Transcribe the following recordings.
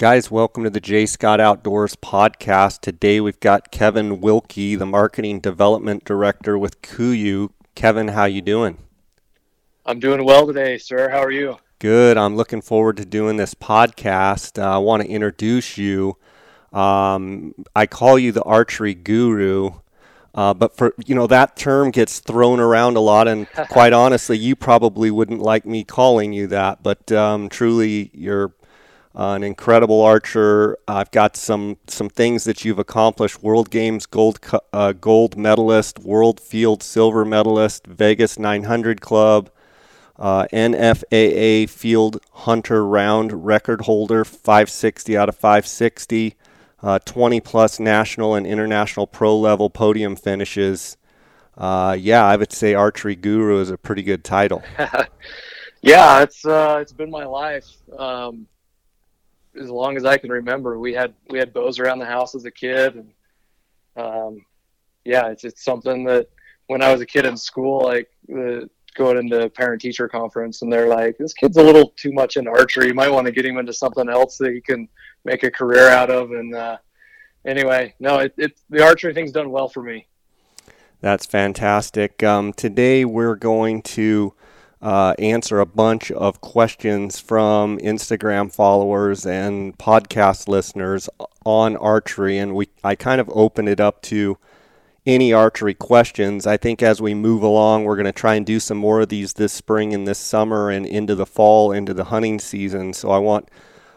Guys, welcome to the Jay Scott Outdoors podcast. Today we've got Kevin Wilkie, the marketing development director with KUIU. Kevin, how you doing? I'm doing well today, sir. How are you? Good. I'm looking forward to doing this podcast. Uh, I want to introduce you. Um, I call you the archery guru. Uh, but for you know that term gets thrown around a lot, and quite honestly, you probably wouldn't like me calling you that. But um, truly, you're uh, an incredible archer. I've got some some things that you've accomplished: World Games gold uh, gold medalist, World Field silver medalist, Vegas 900 Club, uh, NFAA Field Hunter Round record holder, 560 out of 560, uh, 20 plus national and international pro level podium finishes. Uh, yeah, I would say archery guru is a pretty good title. yeah, it's uh, it's been my life. Um, as long as I can remember. We had we had bows around the house as a kid, and um, yeah, it's it's something that when I was a kid in school, like the going into parent teacher conference, and they're like, "This kid's a little too much in archery. You might want to get him into something else that he can make a career out of." And uh, anyway, no, it, it the archery thing's done well for me. That's fantastic. Um, today we're going to uh, answer a bunch of questions from Instagram followers and podcast listeners on archery, and we I kind of open it up to any archery questions. I think as we move along, we're going to try and do some more of these this spring and this summer and into the fall, into the hunting season. So I want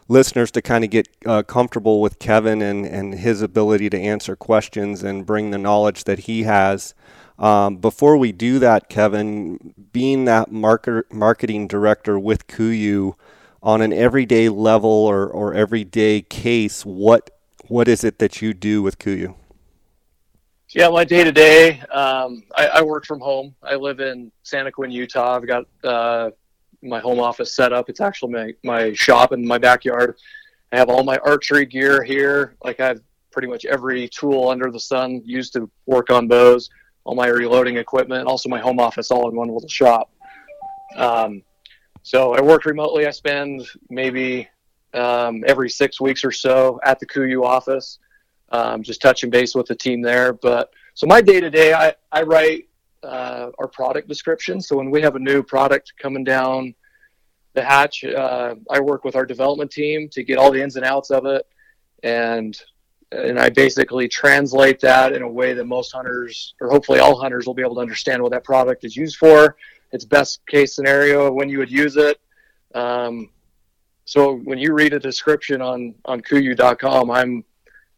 listeners to kind of get uh, comfortable with Kevin and, and his ability to answer questions and bring the knowledge that he has. Um, before we do that, Kevin, being that market, marketing director with KUIU on an everyday level or, or everyday case, what what is it that you do with KUIU? Yeah, my day to day, I work from home. I live in Santaquin, Utah. I've got uh, my home office set up. It's actually my, my shop in my backyard. I have all my archery gear here. Like I have pretty much every tool under the sun used to work on bows all my reloading equipment, also my home office, all in one little shop. Um, so I work remotely. I spend maybe um, every six weeks or so at the KUIU office, um, just touching base with the team there. But so my day to day, I I write uh, our product description. So when we have a new product coming down the hatch, uh, I work with our development team to get all the ins and outs of it, and and I basically translate that in a way that most hunters, or hopefully all hunters, will be able to understand what that product is used for. Its best case scenario when you would use it. Um, so when you read a description on on KUIU.com, I'm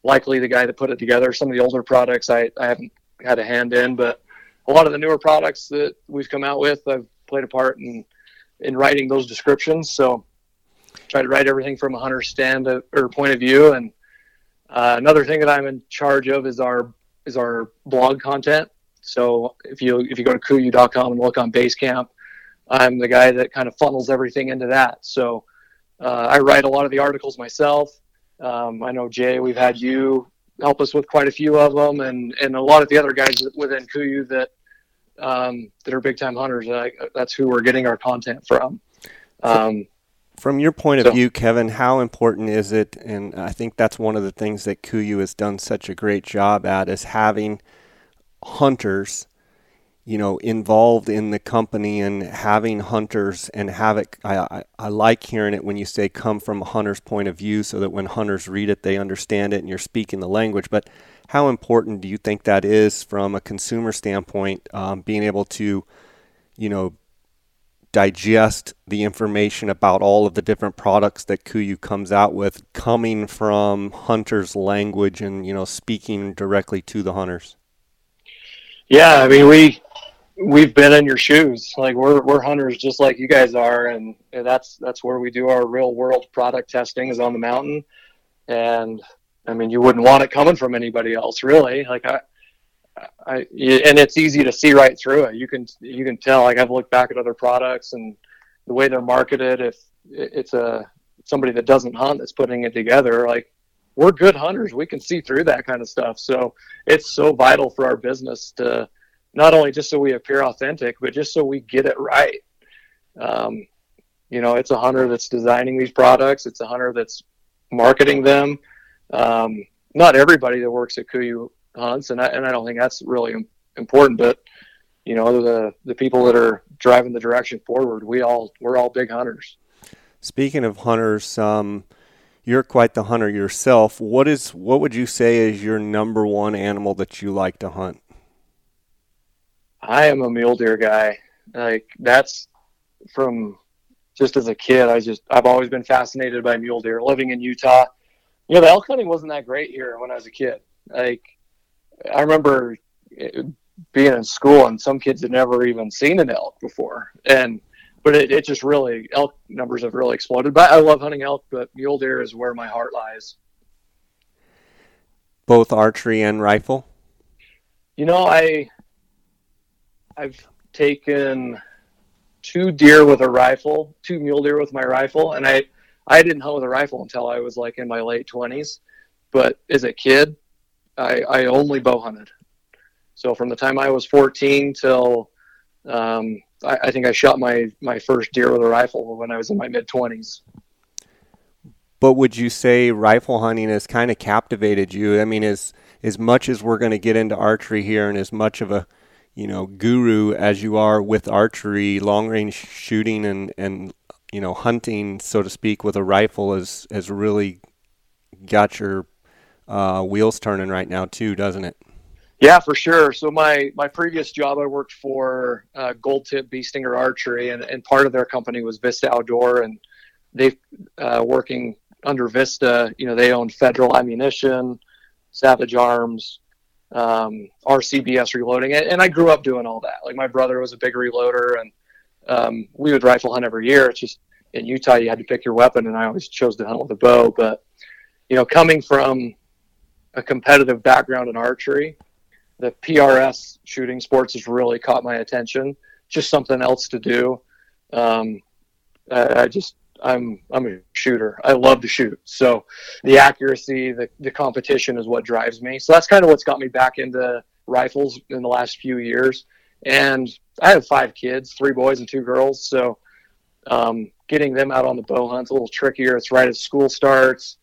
likely the guy that put it together. Some of the older products I, I haven't had a hand in, but a lot of the newer products that we've come out with, I've played a part in in writing those descriptions. So try to write everything from a hunter stand or point of view and uh, another thing that I'm in charge of is our is our blog content. So if you if you go to KUIU.com and look on Basecamp, I'm the guy that kind of funnels everything into that. So uh, I write a lot of the articles myself. Um, I know Jay, we've had you help us with quite a few of them, and and a lot of the other guys within KUIU that um, that are big time hunters. Uh, that's who we're getting our content from. Um, from your point of so, view, Kevin, how important is it? And I think that's one of the things that KUIU has done such a great job at is having hunters, you know, involved in the company and having hunters and have it. I, I, I like hearing it when you say come from a hunter's point of view so that when hunters read it, they understand it and you're speaking the language. But how important do you think that is from a consumer standpoint, um, being able to, you know, digest the information about all of the different products that KUIU comes out with coming from hunters' language and you know speaking directly to the hunters. Yeah, I mean we we've been in your shoes. Like we're we're hunters just like you guys are, and, and that's that's where we do our real world product testing is on the mountain. And I mean, you wouldn't want it coming from anybody else, really. Like I, I, and it's easy to see right through it. You can you can tell. Like I've looked back at other products and the way they're marketed. If it's a somebody that doesn't hunt that's putting it together, like we're good hunters, we can see through that kind of stuff. So it's so vital for our business to not only just so we appear authentic, but just so we get it right. Um, you know, it's a hunter that's designing these products. It's a hunter that's marketing them. Um, not everybody that works at KUIU hunts, and I, and I don't think that's really important, but you know, the the people that are driving the direction forward, we all we're all big hunters. Speaking of hunters, um, you're quite the hunter yourself. What is what would you say is your number one animal that you like to hunt? I am a mule deer guy. Like that's from just as a kid. I just I've always been fascinated by mule deer. Living in Utah, you know, the elk hunting wasn't that great here when I was a kid. Like I remember eh, being in school and some kids had never even seen an elk before, and but it, it just really elk numbers have really exploded. But I love hunting elk, but mule deer is where my heart lies. Both archery and rifle. You know, I I've taken two deer with a rifle, two mule deer with my rifle, and I I didn't hunt with a rifle until I was like in my late twenties. But as a kid, I, I only bow hunted. So from the time I was 14 till um, I, I, think I shot my my first deer with a rifle when I was in my mid 20s. But would you say rifle hunting has kind of captivated you? I mean, as as much as we're going to get into archery here, and as much of a you know guru as you are with archery, long range shooting, and and you know hunting, so to speak, with a rifle has has really got your uh, wheels turning right now too, doesn't it? Yeah, for sure. So my my previous job, I worked for uh, Gold Tip Bee Stinger Archery, and, and part of their company was Vista Outdoor, and they uh, working under Vista. You know, they own Federal Ammunition, Savage Arms, um, RCBS Reloading, and, and I grew up doing all that. Like my brother was a big reloader, and um, we would rifle hunt every year. It's just in Utah, you had to pick your weapon, and I always chose to hunt with a bow. But you know, coming from a competitive background in archery the PRS shooting sports has really caught my attention. Just something else to do. Um, I, I, just I'm I'm a shooter. I love to shoot. So the accuracy, the the competition is what drives me. So that's kind of what's got me back into rifles in the last few years. And I have five kids, three boys and two girls. So um, getting them out on the bow hunt's a little trickier. It's right as school starts.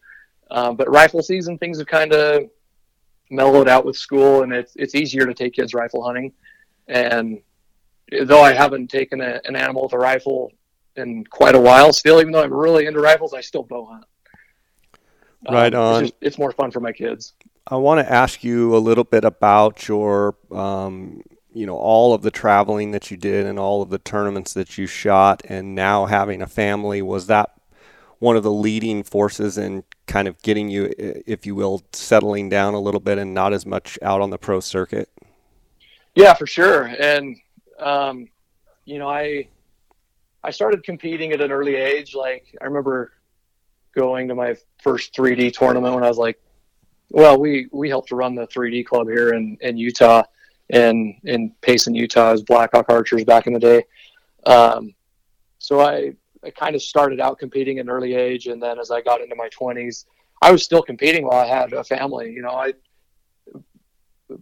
Um, but rifle season, things have kind of mellowed out with school, and it's it's easier to take kids rifle hunting. And though I haven't taken a, an animal with a rifle in quite a while, still, even though I'm really into rifles, I still bow hunt. Right um, on. It's, just, it's, more fun for my kids. I want to ask you a little bit about your, um, you know, all of the traveling that you did and all of the tournaments that you shot, and now having a family. Was that one of the leading forces in kind of getting you, if you will, settling down a little bit and not as much out on the pro circuit? Yeah, for sure. And um, you know, I I started competing at an early age. Like I remember going to my first 3D tournament when I was like, well, we we helped to run the 3D club here in in Utah, and in Payson, Utah, as Blackhawk Archers back in the day. Um, so I I kind of started out competing at an early age, and then as I got into my 20s, I was still competing while I had a family. You know, I,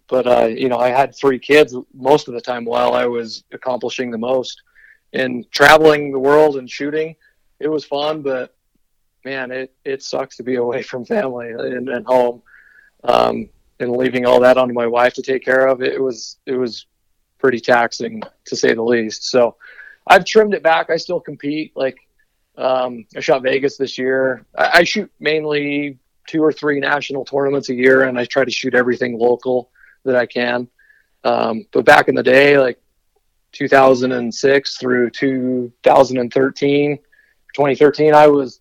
but uh, you know, I had three kids most of the time while I was accomplishing the most. And traveling the world and shooting, it was fun, but man, it it sucks to be away from family and, and home, um, and leaving all that onto my wife to take care of. It was it was pretty taxing to say the least. So I've trimmed it back. I still compete. Like um, I shot Vegas this year. I, I, shoot mainly two or three national tournaments a year, and I try to shoot everything local that I can. Um, but back in the day, like 2006 through 2013, 2013, I was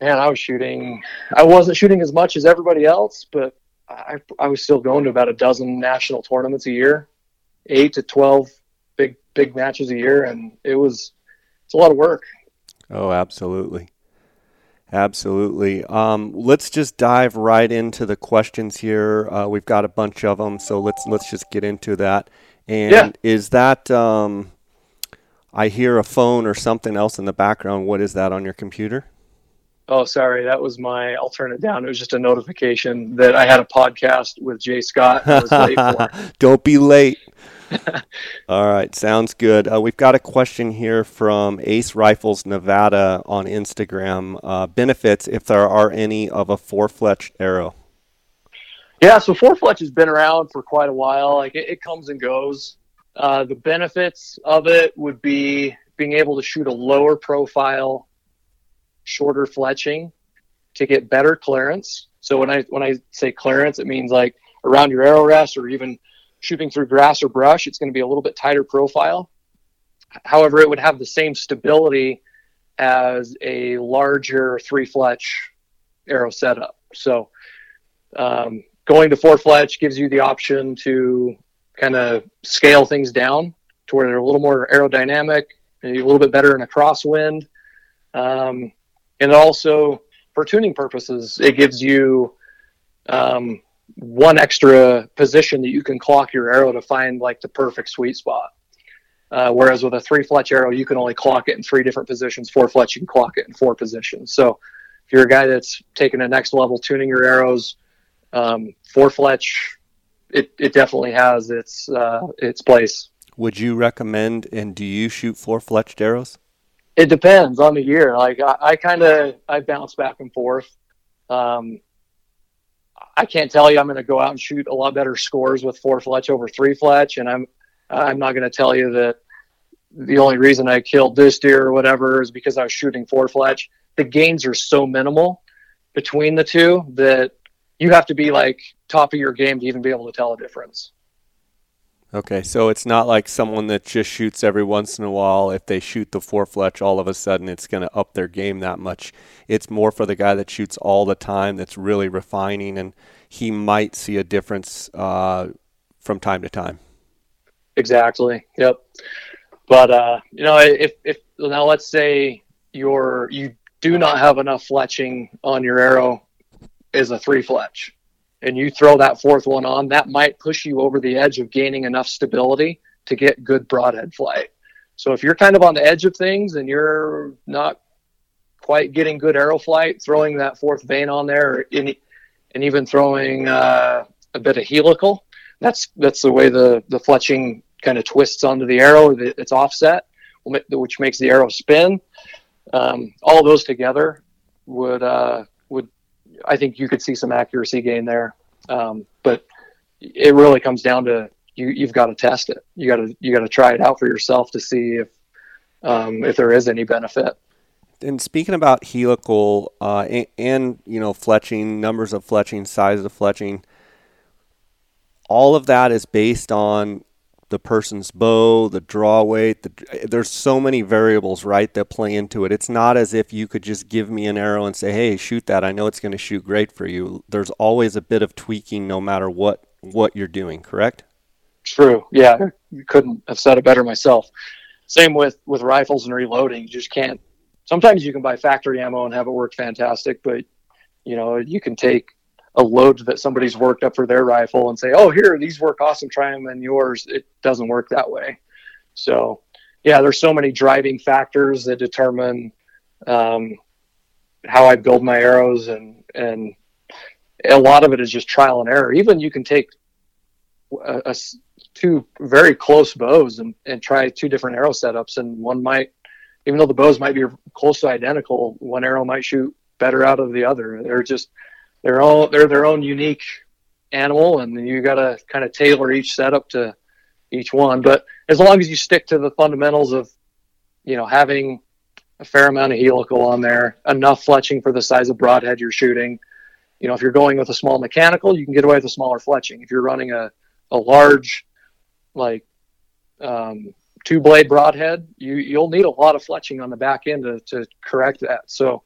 man, I was shooting. I wasn't shooting as much as everybody else, but I, I was still going to about a dozen national tournaments a year, eight to 12 big matches a year, and it was it's a lot of work. Oh, absolutely. Absolutely. Um, let's just dive right into the questions here. Uh, we've got a bunch of them, so let's let's just get into that. And yeah. is that um, I hear a phone or something else in the background? What is that on your computer? Oh, sorry, that was my. I'll turn it down. It was just a notification that I had a podcast with Jay Scott. Don't be late. All right, sounds good. Uh, we've got a question here from Ace Rifles Nevada on Instagram. Uh, benefits, if there are any, of a four-fletched arrow. Yeah, so four fletch has been around for quite a while. Like it, it comes and goes. Uh, the benefits of it would be being able to shoot a lower profile shorter fletching to get better clearance. So when I when I say clearance, it means like around your arrow rest or even shooting through grass or brush, it's going to be a little bit tighter profile. However, it would have the same stability as a larger three fletch arrow setup. So um, going to four fletch gives you the option to kind of scale things down to where they're a little more aerodynamic, maybe a little bit better in a crosswind. Um, and also for tuning purposes, it gives you um, one extra position that you can clock your arrow to find like the perfect sweet spot. Uh, whereas with a three fletch arrow, you can only clock it in three different positions. Four fletch, you can clock it in four positions. So if you're a guy that's taking a next level tuning your arrows, um, four fletch, it, it definitely has its uh, its place. Would you recommend and do you shoot four fletched arrows? It depends on the year. Like I, I kind of I bounce back and forth. Um, I can't tell you I'm going to go out and shoot a lot better scores with four fletch over three fletch, and I'm I'm not going to tell you that the only reason I killed this deer or whatever is because I was shooting four fletch. The gains are so minimal between the two that you have to be like top of your game to even be able to tell a difference. Okay, so it's not like someone that just shoots every once in a while. If they shoot the four fletch, all of a sudden it's going to up their game that much. It's more for the guy that shoots all the time, that's really refining, and he might see a difference uh, from time to time. Exactly. Yep. But uh, you know, if if now let's say you're you do not have enough fletching on your arrow is a three fletch and you throw that fourth one on, that might push you over the edge of gaining enough stability to get good broadhead flight. So if you're kind of on the edge of things and you're not quite getting good arrow flight, throwing that fourth vane on there, and, and even throwing uh, a bit of helical, that's that's the way the the fletching kind of twists onto the arrow. It's offset, which makes the arrow spin. Um, all those together would uh, I think you could see some accuracy gain there. Um, but it really comes down to you. You've got to test it. You got to you got to try it out for yourself to see if um, if there is any benefit. And speaking about helical uh, and, and you know fletching, numbers of fletching, size of fletching, all of that is based on the person's bow, the draw weight. The, eh, there's so many variables, right, that play into it. It's not as if you could just give me an arrow and say, "Hey, shoot that. I know it's going to shoot great for you." There's always a bit of tweaking, no matter what what you're doing. Correct? True. Yeah, you couldn't have said it better myself. Same with with rifles and reloading. You just can't. Sometimes you can buy factory ammo and have it work fantastic, but you know you can take a load that somebody's worked up for their rifle and say, "Oh, here these work awesome. Try them in yours." It doesn't work that way. So, yeah, there's so many driving factors that determine um, how I build my arrows, and and a lot of it is just trial and error. Even you can take a, a two very close bows and, and try two different arrow setups, and one might, even though the bows might be close to identical, one arrow might shoot better out of the other. They're just they're all they're their own unique animal, and you got to kind of tailor each setup to each one. But as long as you stick to the fundamentals of, you know, having a fair amount of helical on there, enough fletching for the size of broadhead you're shooting. You know, if you're going with a small mechanical, you can get away with a smaller fletching. If you're running a, a large, like um, two blade broadhead, you you'll need a lot of fletching on the back end to, to correct that. So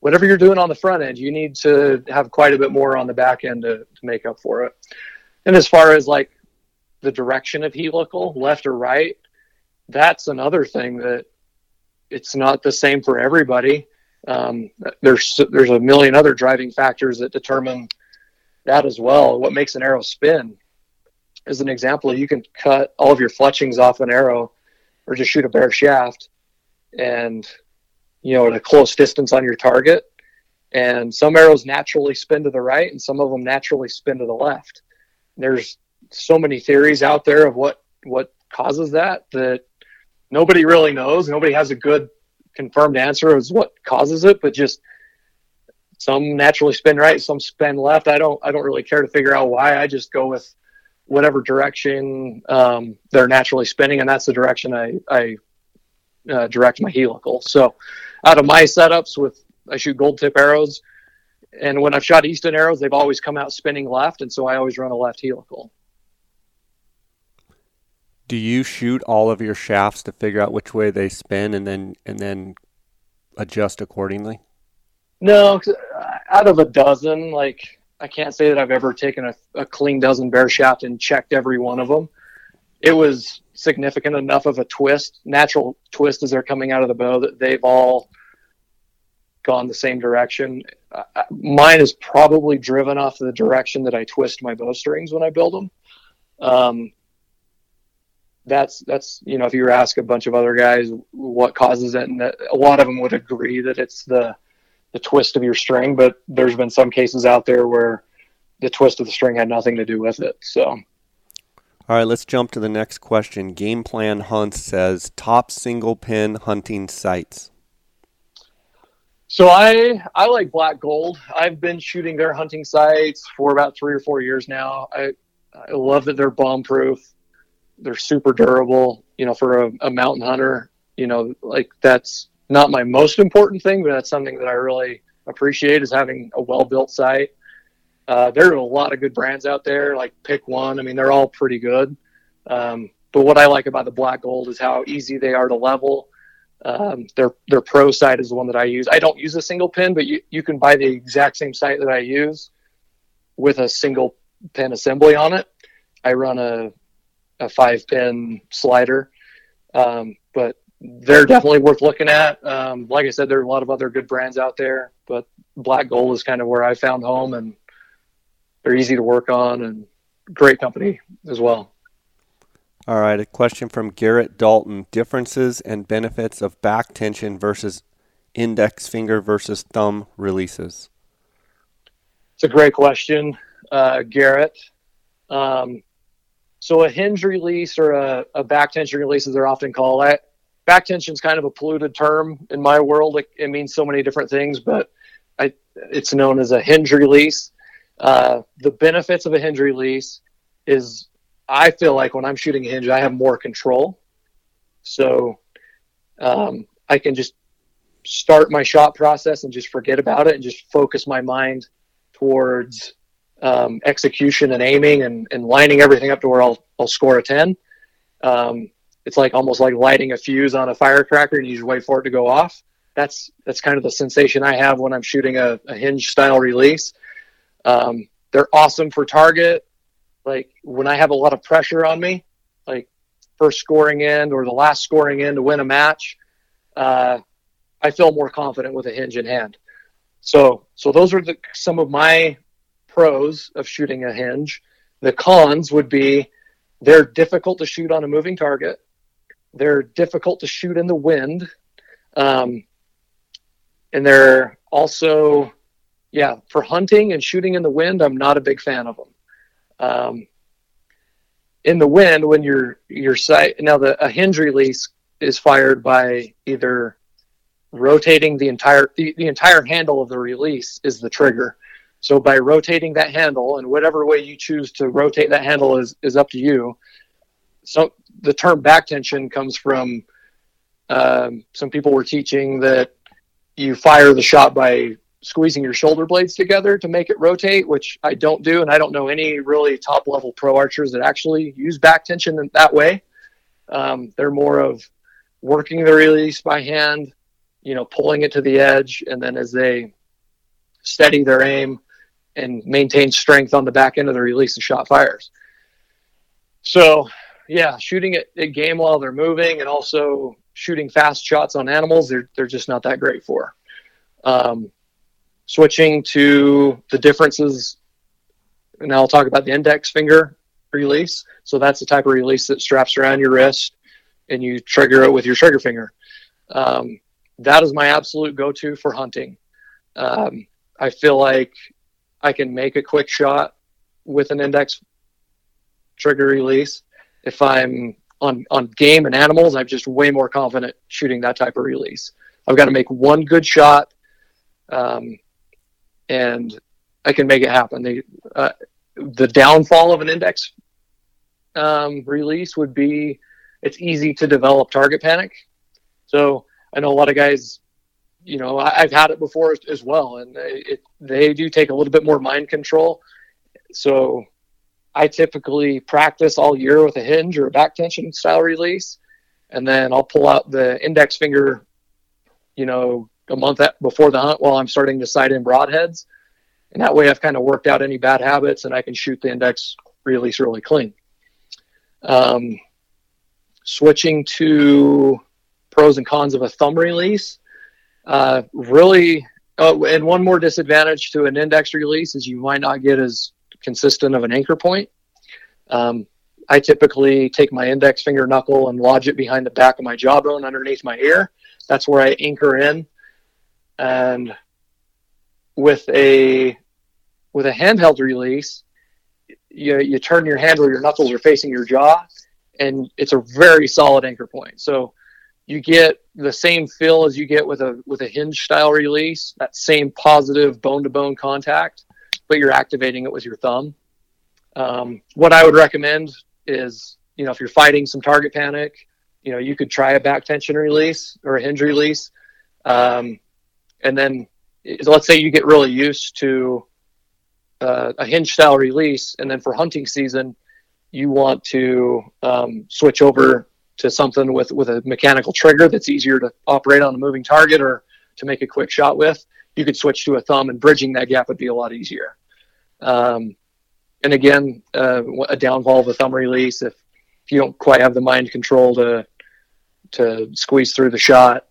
whatever you're doing on the front end, you need to have quite a bit more on the back end to, to make up for it. And as far as like the direction of helical, left or right, that's another thing that it's not the same for everybody. Um, there's there's a million other driving factors that determine that as well. What makes an arrow spin? As an example, you can cut all of your fletchings off an arrow, or just shoot a bare shaft, and you know, at a close distance on your target, And some arrows naturally spin to the right, and some of them naturally spin to the left. There's so many theories out there of what what causes that that nobody really knows. Nobody has a good confirmed answer as what causes it, but just some naturally spin right, some spin left. I don't I don't really care to figure out why. I just go with whatever direction um, they're naturally spinning, and that's the direction I I uh, direct my helical. So out of my setups with I shoot gold tip arrows, and when I've shot Easton arrows, they've always come out spinning left, and so I always run a left helical. Do you shoot all of your shafts to figure out which way they spin, and then and then adjust accordingly? No, uh, out of a dozen, like I can't say that I've ever taken a, a clean dozen bare shaft and checked every one of them. It was significant enough of a twist, natural twist as they're coming out of the bow that they've all gone the same direction. Uh, mine is probably driven off the direction that I twist my bowstrings when I build them. Um, that's that's you know if you were ask a bunch of other guys what causes it, and that, a lot of them would agree that it's the the twist of your string, but there's been some cases out there where the twist of the string had nothing to do with it. So, all right, let's jump to the next question. Game Plan Hunts says top single pin hunting sights. So I I like Black Gold. I've been shooting their hunting sights for about three or four years now. I I love that they're bomb proof. They're super durable. You know, for a, a mountain hunter, you know, like that's not my most important thing, but that's something that I really appreciate is having a well built sight. Uh, there are a lot of good brands out there, like Pick One. I mean, they're all pretty good. Um, but what I like about the Black Gold is how easy they are to level. Um, their their pro sight is the one that I use. I don't use a single pin, but you, you can buy the exact same sight that I use with a single pin assembly on it. I run a a five pin slider, um, but they're definitely worth looking at. Um, like I said, there are a lot of other good brands out there, but Black Gold is kind of where I found home, and they're easy to work on and great company as well. All right, a question from Garrett Dalton: differences and benefits of back tension versus index finger versus thumb releases. It's a great question, uh, Garrett. Um, so a hinge release or a, a back tension release, as they're often called, I, back tension is kind of a polluted term in my world. It, it means so many different things, but I, it's known as a hinge release. Uh, the benefits of a hinge release is I feel like when I'm shooting a hinge, I have more control. So um, I can just start my shot process and just forget about it and just focus my mind towards um, execution and aiming and, and lining everything up to where I'll, I'll score a 10. Um, it's like almost like lighting a fuse on a firecracker and you just wait for it to go off. That's that's kind of the sensation I have when I'm shooting a, a hinge style release. Um, they're awesome for target. Like when I have a lot of pressure on me, like first scoring end or the last scoring end to win a match, uh, I feel more confident with a hinge in hand. So so those are the, some of my pros of shooting a hinge. The cons would be they're difficult to shoot on a moving target. They're difficult to shoot in the wind. Um, and they're also, yeah, for hunting and shooting in the wind, I'm not a big fan of them. Um, in the wind, when your your sight now the a hinge release is fired by either rotating the entire the, the entire handle of the release is the trigger. So by rotating that handle and whatever way you choose to rotate that handle is is up to you. So the term back tension comes from um, some people were teaching that you fire the shot by squeezing your shoulder blades together to make it rotate, which I don't do, and I don't know any really top level pro archers that actually use back tension in that way. Um, they're more of working the release by hand, you know, pulling it to the edge, and then as they steady their aim and maintain strength on the back end of the release, the shot fires. So yeah, shooting at, at game while they're moving and also shooting fast shots on animals, they're, they're just not that great for. Um, switching to the differences, and I'll talk about the index finger release. So that's the type of release that straps around your wrist and you trigger it with your trigger finger. Um, that is my absolute go-to for hunting. Um, I feel like I can make a quick shot with an index trigger release. If I'm on, on game and animals, I'm just way more confident shooting that type of release. I've got to make one good shot, um, and I can make it happen. The, uh, the downfall of an index um, release would be it's easy to develop target panic. So I know a lot of guys, you know, I, have had it before as, as well, and it, they do take a little bit more mind control. So I typically practice all year with a hinge or a back tension style release, and then I'll pull out the index finger, you know, a month before the hunt while I'm starting to sight in broadheads, and that way I've kind of worked out any bad habits and I can shoot the index release really clean. Um, switching to pros and cons of a thumb release. Uh, really, oh, and one more disadvantage to an index release is you might not get as consistent of an anchor point. Um, I typically take my index finger knuckle and lodge it behind the back of my jawbone underneath my ear. That's where I anchor in. And with a with a handheld release, you you turn your hand where your knuckles are facing your jaw, and it's a very solid anchor point. So you get the same feel as you get with a with a hinge style release, that same positive bone to bone contact, but you're activating it with your thumb. Um, what I would recommend is, you know, if you're fighting some target panic, you know, you could try a back tension release or a hinge release, um, and then let's say you get really used to uh, a hinge style release, and then for hunting season, you want to um, switch over to something with with a mechanical trigger that's easier to operate on a moving target or to make a quick shot with, you could switch to a thumb, and bridging that gap would be a lot easier. Um, and again, uh, a downfall of a thumb release if if you don't quite have the mind control to to squeeze through the shot,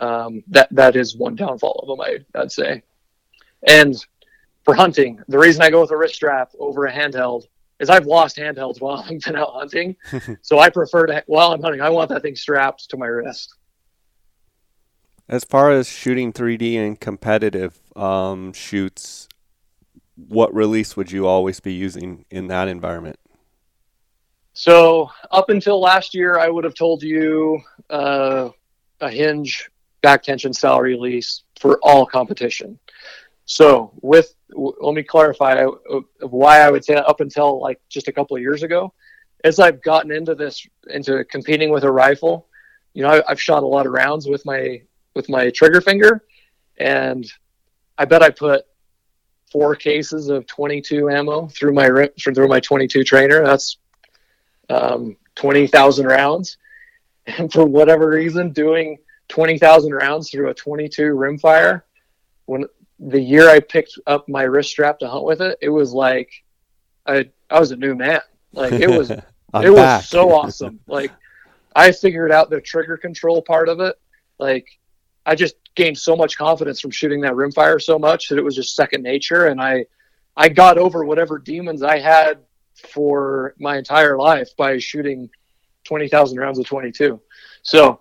um, that that is one downfall of them. I, I'd say. And for hunting, the reason I go with a wrist strap over a handheld is I've lost handhelds while I've been out hunting. so I prefer to while I'm hunting, I want that thing strapped to my wrist. As far as shooting 3D and competitive um, shoots, what release would you always be using in that environment? So up until last year, I would have told you uh, a hinge back tension style release for all competition. So with let me clarify why I would say up until like just a couple of years ago, as I've gotten into this into competing with a rifle, you know, I, I've shot a lot of rounds with my with my trigger finger, and I bet I put four cases of 22 ammo through my through my 22 trainer. That's um, 20,000 rounds, and for whatever reason, doing 20,000 rounds through a 22 rimfire when the year I picked up my wrist strap to hunt with it, it was like I I was a new man. Like it was it back. was so awesome. Like I figured out the trigger control part of it. Like I just gained so much confidence from shooting that rimfire so much that it was just second nature and I I got over whatever demons I had for my entire life by shooting 20,000 rounds of 22. So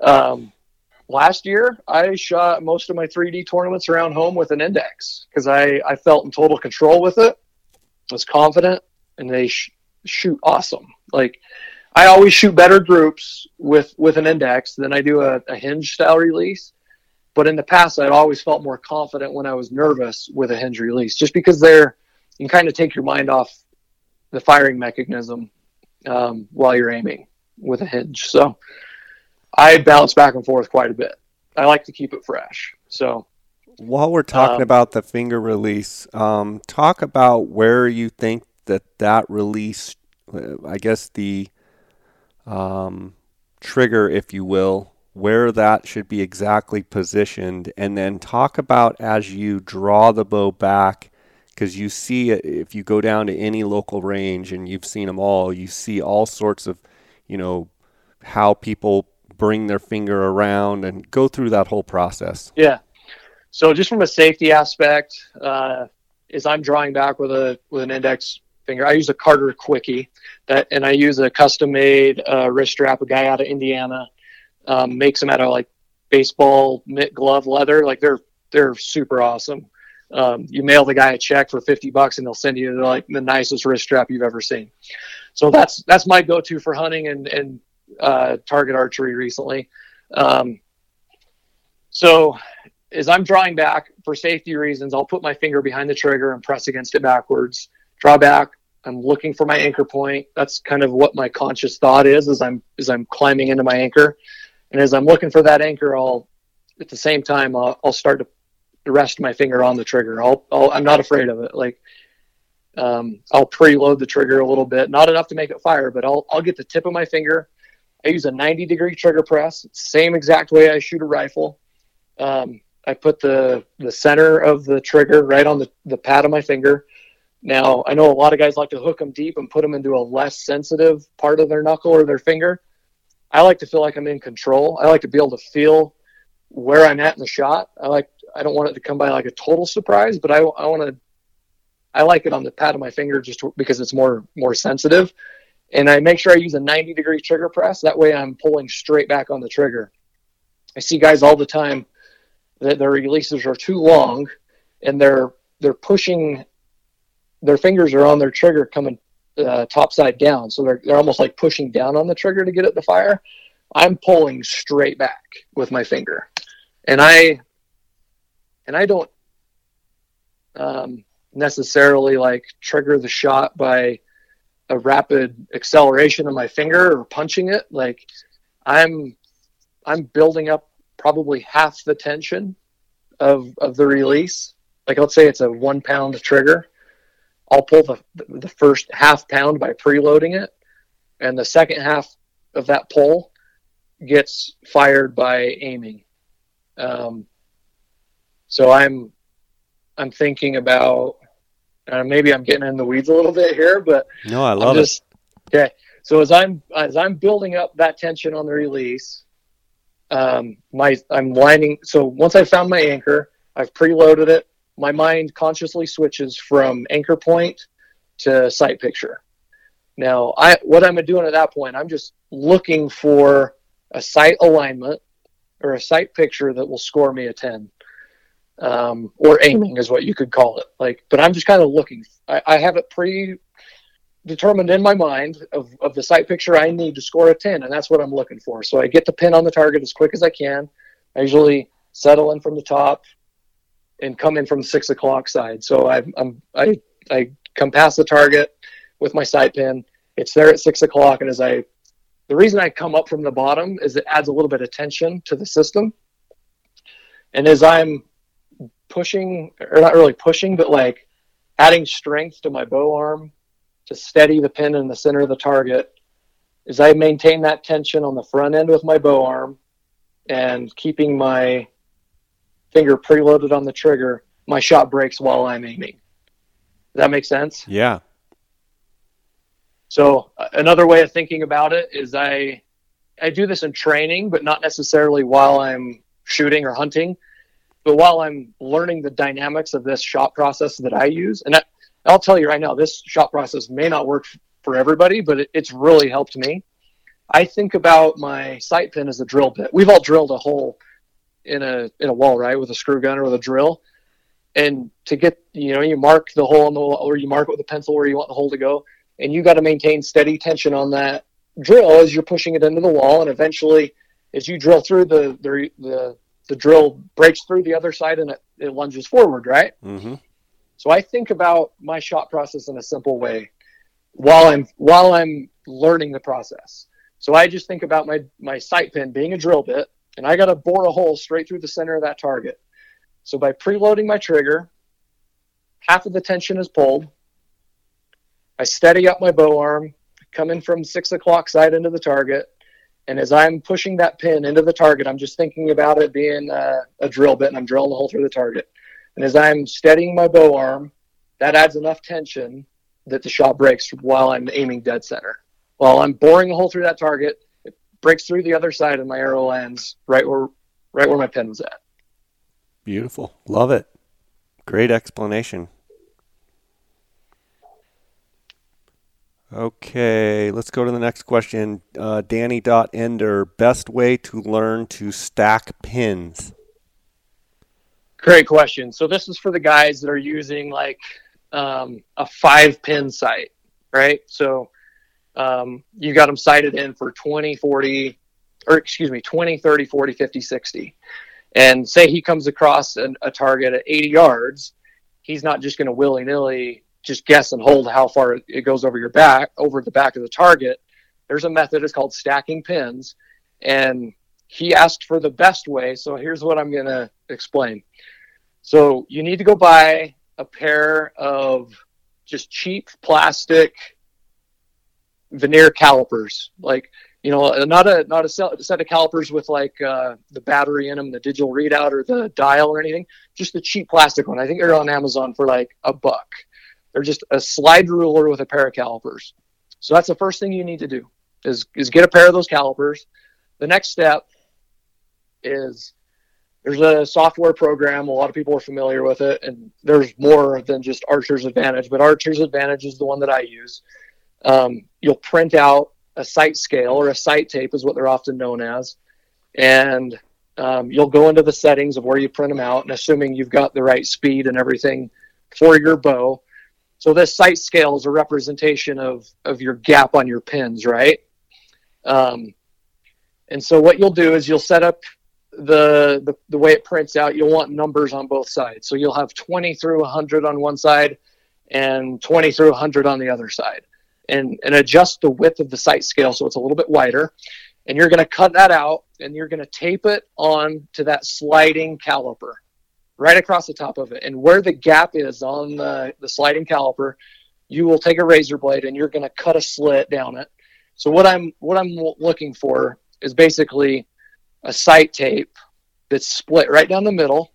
um, last year I shot most of my 3D tournaments around home with an index because I, I felt in total control with it, was confident, and they sh- shoot awesome. Like I always shoot better groups with with an index than I do a, a hinge style release. But in the past, I'd always felt more confident when I was nervous with a hinge release, just because they're you can kind of take your mind off the firing mechanism um, while you're aiming with a hinge. So I bounce back and forth quite a bit. I like to keep it fresh. So while we're talking um, about the finger release, um, talk about where you think that that release, uh, I guess the um, trigger, if you will, where that should be exactly positioned, and then talk about as you draw the bow back, because you see if you go down to any local range and you've seen them all, you see all sorts of, you know, how people bring their finger around and go through that whole process? Yeah. So just from a safety aspect, uh, is I'm drawing back with a with an index finger. I use a Carter Quickie, that, and I use a custom made uh, wrist strap. A guy out of Indiana um, makes them out of like baseball mitt glove leather. Like they're they're super awesome. Um, you mail the guy a check for 50 bucks and they'll send you like the nicest wrist strap you've ever seen. So that's, that's my go-to for hunting and, and, uh, target archery recently. Um, so as I'm drawing back for safety reasons, I'll put my finger behind the trigger and press against it backwards, draw back. I'm looking for my anchor point. That's kind of what my conscious thought is as I'm as I'm climbing into my anchor. And as I'm looking for that anchor, I'll at the same time I'll, I'll start to rest my finger on the trigger. I'll, i am not afraid of it. Like um, I'll preload the trigger a little bit, not enough to make it fire, but I'll I'll get the tip of my finger. I use a 90 degree trigger press, same exact way I shoot a rifle. Um, I put the the center of the trigger right on the, the pad of my finger. Now I know a lot of guys like to hook them deep and put them into a less sensitive part of their knuckle or their finger. I like to feel like I'm in control. I like to be able to feel where I'm at in the shot. I like I don't want it to come by like a total surprise, but I, I want to I like it on the pad of my finger just because it's more more sensitive. And I make sure I use a 90 degree trigger press. That way I'm pulling straight back on the trigger. I see guys all the time that their releases are too long and they're they're pushing their fingers are on their trigger coming uh, top side down so they're, they're almost like pushing down on the trigger to get it to fire i'm pulling straight back with my finger and i and i don't um, necessarily like trigger the shot by a rapid acceleration of my finger or punching it like i'm i'm building up probably half the tension of of the release. Like let's say it's a one pound trigger, I'll pull the the first half pound by preloading it, and the second half of that pull gets fired by aiming. Um, so I'm I'm thinking about uh, maybe I'm getting in the weeds a little bit here, but no, I love just, it. Okay, so as I'm as I'm building up that tension on the release, um, my I'm lining. So once I found my anchor, I've preloaded it. My mind consciously switches from anchor point to sight picture. Now, I what I'm doing at that point, I'm just looking for a sight alignment or a sight picture that will score me a 10 um, or aiming is what you could call it like but i'm just kind of looking I, I have it pre determined in my mind of, of the sight picture I need to score a 10, and that's what I'm looking for. So I get the pin on the target as quick as I can. I usually settle in from the top and come in from the six o'clock side. So I, I'm, I, I come past the target with my sight pin. It's there at six o'clock, and as I, the reason I come up from the bottom is it adds a little bit of tension to the system. And as I'm pushing, or not really pushing, but like adding strength to my bow arm to steady the pin in the center of the target is I maintain that tension on the front end with my bow arm and keeping my finger preloaded on the trigger, my shot breaks while I'm aiming. Does that make sense? Yeah. So uh, another way of thinking about it is I I do this in training, but not necessarily while I'm shooting or hunting, but while I'm learning the dynamics of this shot process that I use. And that, I'll tell you right now, this shot process may not work for everybody, but it, it's really helped me. I think about my sight pin as a drill bit. We've all drilled a hole in a in a wall, right, with a screw gun or with a drill. And to get, you know, you mark the hole in the wall, or you mark it with a pencil where you want the hole to go, and you got to maintain steady tension on that drill as you're pushing it into the wall, and eventually, as you drill through the the the, the drill breaks through the other side and it, it lunges forward, right? Mm-hmm. So I think about my shot process in a simple way while I'm while I'm learning the process. So I just think about my my sight pin being a drill bit, and I got to bore a hole straight through the center of that target. So by preloading my trigger, half of the tension is pulled. I steady up my bow arm, come in from six o'clock side into the target, and as I'm pushing that pin into the target, I'm just thinking about it being a, a drill bit, and I'm drilling the hole through the target. And as I'm steadying my bow arm, that adds enough tension that the shot breaks while I'm aiming dead center. While I'm boring a hole through that target, it breaks through the other side and my arrow lands right where right where my pin was at. Beautiful. Love it. Great explanation. Okay, let's go to the next question. Uh, Danny Ender, best way to learn to stack pins. Great question. So this is for the guys that are using like um, a five pin sight, right? So um, you got them sighted in for 20, 40, or excuse me, 20, 30, 40, 50, 60. And say he comes across an, a target at 80 yards, he's not just going to willy nilly just guess and hold how far it goes over your back, over the back of the target. There's a method, it's called stacking pins. And he asked for the best way. So here's what I'm going to explain. So you need to go buy a pair of just cheap plastic vernier calipers, like you know, not a not a set of calipers with like uh, the battery in them, the digital readout or the dial or anything. Just the cheap plastic one. I think they're on Amazon for like a buck. They're just a slide ruler with a pair of calipers. So that's the first thing you need to do is is get a pair of those calipers. The next step is there's a software program. A lot of people are familiar with it, and there's more than just Archer's Advantage. But Archer's Advantage is the one that I use. Um, you'll print out a sight scale or a sight tape, is what they're often known as, and um, you'll go into the settings of where you print them out, and assuming you've got the right speed and everything for your bow. So this sight scale is a representation of of your gap on your pins, right? Um, and so what you'll do is you'll set up the, the the way it prints out, you'll want numbers on both sides. So you'll have 20 through 100 on one side and 20 through 100 on the other side. And, and adjust the width of the sight scale so it's a little bit wider. And you're going to cut that out and you're going to tape it on to that sliding caliper right across the top of it. And where the gap is on the, the sliding caliper, you will take a razor blade and you're going to cut a slit down it. So what I'm what I'm looking for is basically a sight tape that's split right down the middle.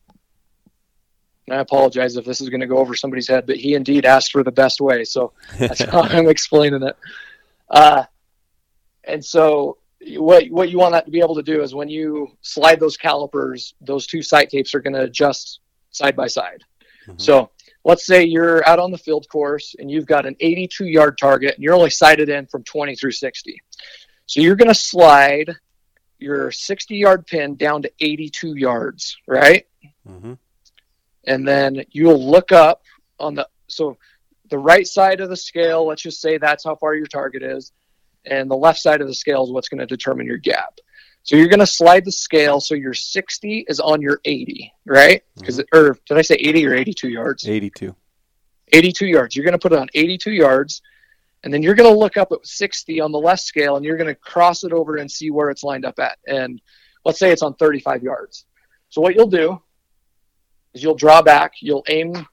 And I apologize if this is going to go over somebody's head, but he indeed asked for the best way, so that's how I'm explaining it. Uh, and so, what what you want that to be able to do is when you slide those calipers, those two sight tapes are going to adjust side by side. Mm-hmm. So let's say you're out on the field course and you've got an 82 yard target and you're only sighted in from 20 through 60. So you're going to slide your 60 yard pin down to 82 yards, right? Mm-hmm. And then you'll look up on the so the right side of the scale. Let's just say that's how far your target is, and the left side of the scale is what's going to determine your gap. So you're going to slide the scale so your 60 is on your 80, right? Because mm-hmm. or did I say 80 or 82 yards? 82. 82 yards. You're going to put it on 82 yards, and then you're going to look up at 60 on the left scale and you're going to cross it over and see where it's lined up at and let's say it's on 35 yards so what you'll do is you'll draw back you'll aim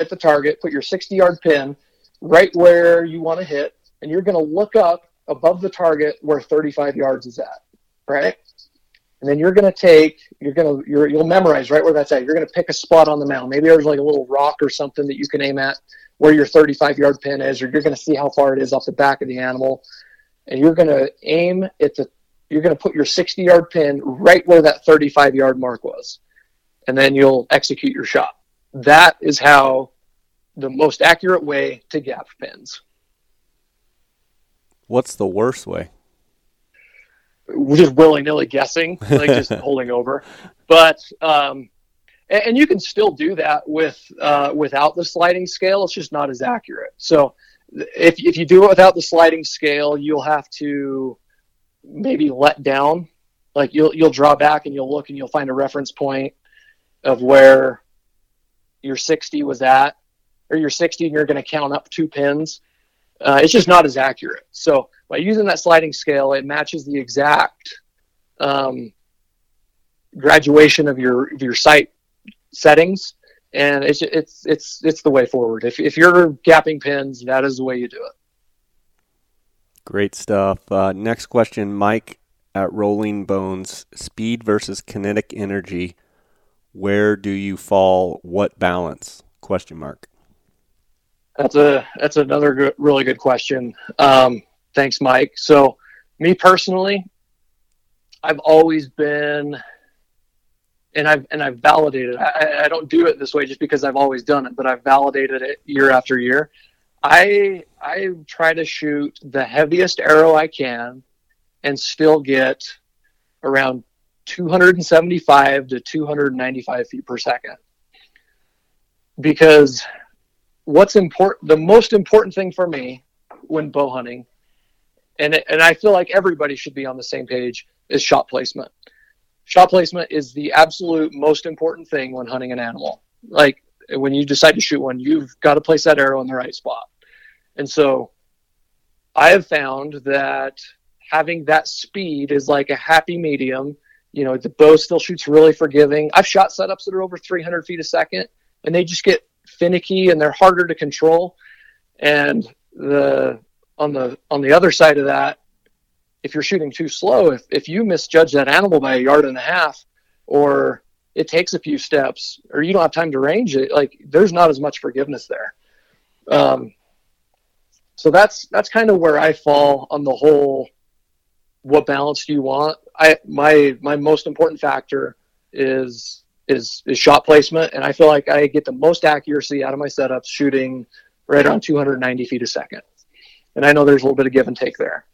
at the target put your 60 yard pin right where you want to hit and you're going to look up above the target where 35 yards is at right? And then you're going to take you're going to you're, you'll memorize right where that's at. You're going to pick a spot on the mound. Maybe there's like a little rock or something that you can aim at where your 35 yard pin is, or you're going to see how far it is off the back of the animal, and you're going to aim at the you're going to put your 60 yard pin right where that 35 yard mark was, and then you'll execute your shot. That is how the most accurate way to gap pins. What's the worst way? Just willy nilly guessing, like just holding over. But um, and, you can still do that with uh, without the sliding scale. It's just not as accurate. So if if you do it without the sliding scale, you'll have to maybe let down. Like you'll you'll draw back and you'll look and you'll find a reference point of where your 60 was at, or your 60 and you're going to count up two pins. Uh, it's just not as accurate. So by using that sliding scale, it matches the exact um, graduation of your of your sight settings, and it's it's it's it's the way forward. If if you're gapping pins, that is the way you do it. Great stuff. Uh, next question, Mike at Rolling Bones: Speed versus kinetic energy. Where do you fall? What balance? Question mark. That's a that's another good, really good question. Um, thanks, Mike. So, me personally, I've always been and I've and I've validated. I, I don't do it this way just because I've always done it, but I've validated it year after year. I I try to shoot the heaviest arrow I can, and still get around 275 to 295 feet per second. Because what's important, the most important thing for me when bow hunting, and, and I feel like everybody should be on the same page, is shot placement. Shot placement is the absolute most important thing when hunting an animal. Like when you decide to shoot one, you've got to place that arrow in the right spot. And so I have found that having that speed is like a happy medium. You know, the bow still shoots really forgiving. I've shot setups that are over 300 feet a second, and they just get finicky and they're harder to control. And the on the on the other side of that, if you're shooting too slow, if if you misjudge that animal by a yard and a half, or it takes a few steps, or you don't have time to range it, like there's not as much forgiveness there. Um, so that's that's kind of where I fall on the whole. What balance do you want? I my my most important factor is is is shot placement, and I feel like I get the most accuracy out of my setups shooting right around 290 feet a second. And I know there's a little bit of give and take there.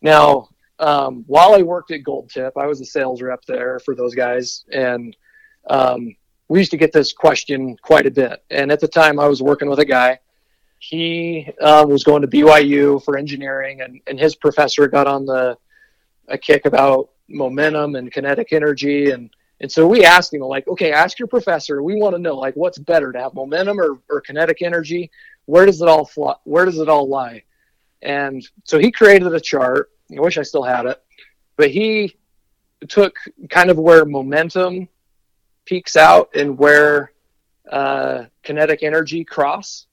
Now, um, while I worked at Gold Tip, I was a sales rep there for those guys, and um, we used to get this question quite a bit. And at the time, I was working with a guy he um, was going to BYU for engineering, and, and his professor got on the a kick about momentum and kinetic energy, and and so we asked him like, okay, ask your professor. We want to know like what's better to have momentum or, or kinetic energy. Where does it all fly, Where does it all lie? And so he created a chart. I wish I still had it, but he took kind of where momentum peaks out and where uh, kinetic energy cross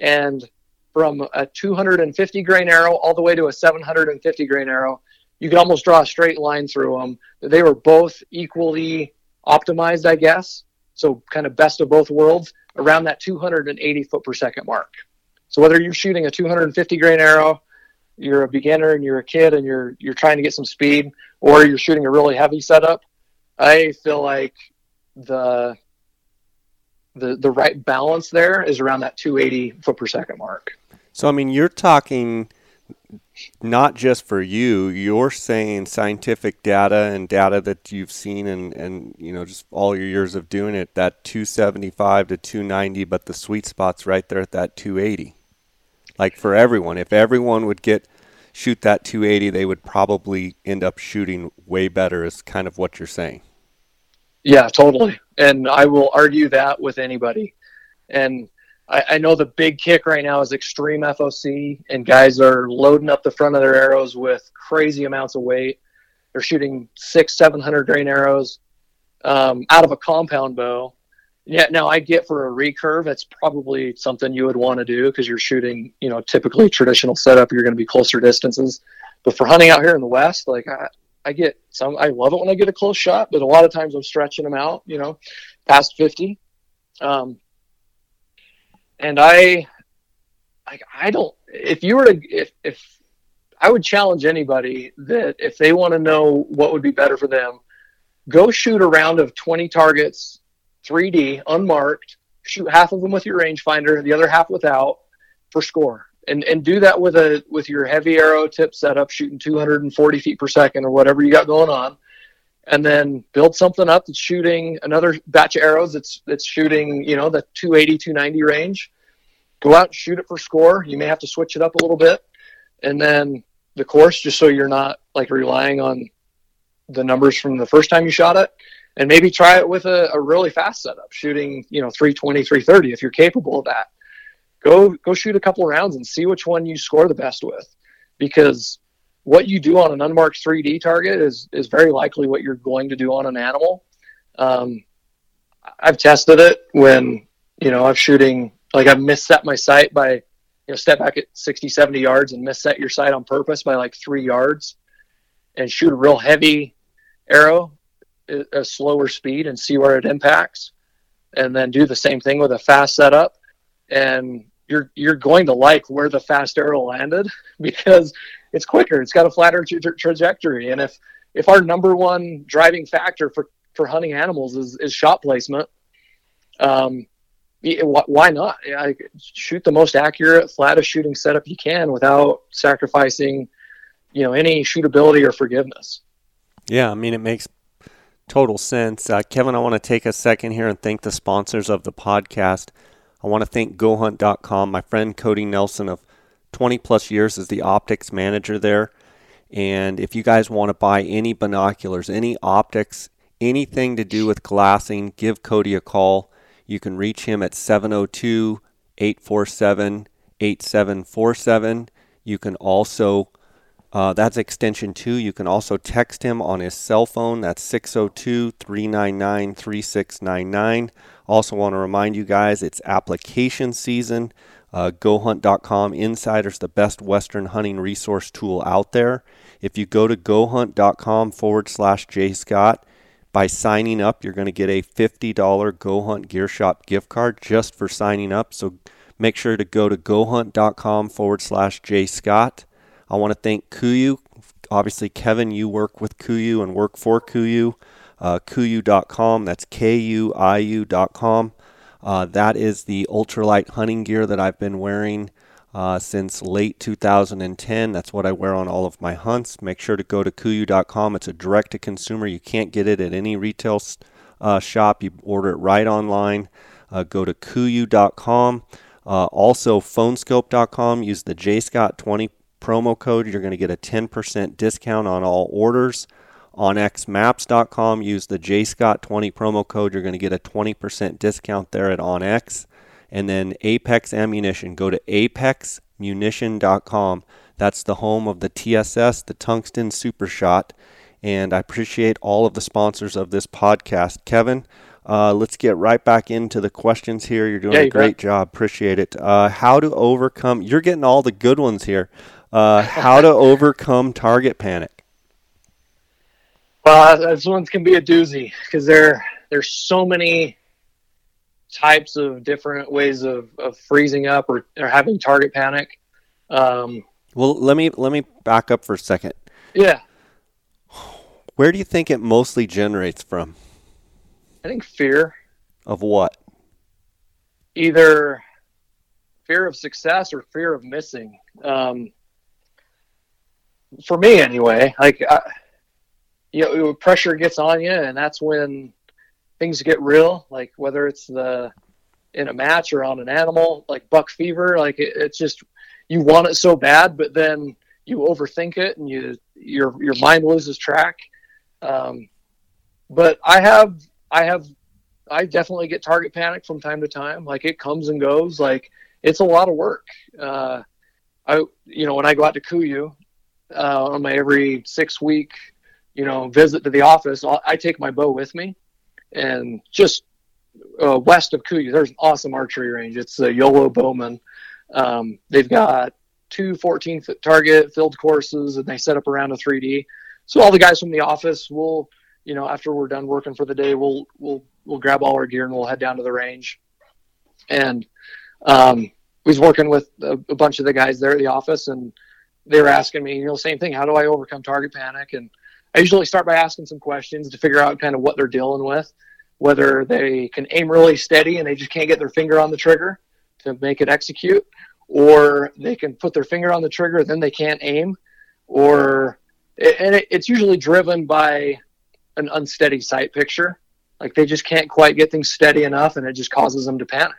and from a 250 grain arrow all the way to a 750 grain arrow, you could almost draw a straight line through them. They were both equally optimized, I guess. So kind of best of both worlds around that 280 foot per second mark. So whether you're shooting a 250 grain arrow, you're a beginner and you're a kid and you're you're trying to get some speed, or you're shooting a really heavy setup, I feel like the the the right balance there is around that 280 foot per second mark. So I mean, you're talking not just for you. You're saying scientific data and data that you've seen and and you know just all your years of doing it. That 275 to 290, but the sweet spot's right there at that 280. Like for everyone, if everyone would get shoot that 280, they would probably end up shooting way better. Is kind of what you're saying. Yeah, totally. And I will argue that with anybody. And I, I, know the big kick right now is extreme FOC, and guys are loading up the front of their arrows with crazy amounts of weight. They're shooting six, seven hundred grain arrows um, out of a compound bow. Yeah, now I get for a recurve, it's probably something you would want to do because you're shooting, you know, typically traditional setup, you're going to be closer distances. But for hunting out here in the West, like I, I get some. I love it when I get a close shot, but a lot of times I'm stretching them out. You know, past fifty. Um, and I, I don't. If you were to, if if I would challenge anybody that if they want to know what would be better for them, go shoot a round of 20 targets, 3D, unmarked. Shoot half of them with your rangefinder, the other half without, for score and and do that with a with your heavy arrow tip setup shooting 240 feet per second or whatever you got going on and then build something up that's shooting another batch of arrows that's that's shooting you know the 280 290 range. Go out and shoot it for score. You may have to switch it up a little bit. And then the course just so you're not like relying on the numbers from the first time you shot it. And maybe try it with a, a really fast setup shooting you know 320 330 if you're capable of that. Go go shoot a couple rounds and see which one you score the best with. Because what you do on an unmarked 3d target is is very likely what you're going to do on an animal. Um, i've tested it when you know i'm shooting like i've misset my sight by you know step back at 60 70 yards and misset your sight on purpose by like three yards and shoot a real heavy arrow at a slower speed and see where it impacts and then do the same thing with a fast setup. And you're you're going to like where the fast arrow landed because it's quicker. It's got a flatter tra- trajectory, and if if our number one driving factor for for hunting animals is, is shot placement, um, why not? I shoot the most accurate, flattest shooting setup you can without sacrificing, you know, any shootability or forgiveness. Yeah, I mean it makes total sense. Uh, Kevin, I want to take a second here and thank the sponsors of the podcast. I want to thank GoHunt.com. My friend Cody Nelson of 20 plus years is the optics manager there. And if you guys want to buy any binoculars, any optics, anything to do with glassing, give Cody a call. You can reach him at 702 847 8747. You can also, uh, that's extension 2. You can also text him on his cell phone. That's 602 399 3699. Also, want to remind you guys it's application season. Uh, GoHunt.com Insider's the best Western hunting resource tool out there. If you go to GoHunt.com forward slash Jay Scott, by signing up, you're going to get a $50 Go Hunt Gear Shop gift card just for signing up. So make sure to go to gohunt.com forward slash Jay Scott. I want to thank KUIU. Obviously, Kevin, you work with KUIU and work for KUIU. Uh, KUIU.com, that's K U I U.com. Uh, that is the ultralight hunting gear that I've been wearing uh, since late 2010. That's what I wear on all of my hunts. Make sure to go to KUIU.com. It's a direct to consumer. You can't get it at any retail uh, shop. You order it right online. Uh, go to KUIU.com. Uh, also, phoneskope.com. Use the JScott20 promo code. You're going to get a 10% discount on all orders. OnXMaps.com. Use the JScott20 promo code. You're going to get a 20% discount there at OnX. And then Apex Ammunition. Go to apexmunition.com. That's the home of the TSS, the Tungsten Super Shot. And I appreciate all of the sponsors of this podcast. Kevin, uh, let's get right back into the questions here. You're doing yeah, a great bet. job. Appreciate it. Uh, how to overcome, you're getting all the good ones here. Uh, how to overcome target panic. Well, this one's can be a doozy because there there's so many types of different ways of, of freezing up or, or having target panic. Um, well, let me let me back up for a second. Yeah. Where do you think it mostly generates from? I think fear. Of what? Either fear of success or fear of missing. Um, for me, anyway, like I, you know, pressure gets on you, and that's when things get real, like whether it's the in a match or on an animal, like buck fever, like it, it's just you want it so bad, but then you overthink it and you your your mind loses track. Um, but I have I have I definitely get target panic from time to time. Like it comes and goes. Like it's a lot of work. Uh, I you know when I go out to KUIU uh, on my every six week you know visit to the office, I take my bow with me and just uh, west of KUIU, there's an awesome archery range. It's the Yolo Bowmen. Um, they've got two 14 foot target filled courses and they set up around a 3D. So all the guys from the office will, you know, after we're done working for the day, we'll, we'll, we'll grab all our gear and we'll head down to the range. And, um, was working with a, a bunch of the guys there at the office and they were asking me, you know, same thing. How do I overcome target panic? And I usually start by asking some questions to figure out kind of what they're dealing with, whether they can aim really steady and they just can't get their finger on the trigger to make it execute, or they can put their finger on the trigger, then they can't aim, or and it's usually driven by an unsteady sight picture. Like they just can't quite get things steady enough, and it just causes them to panic.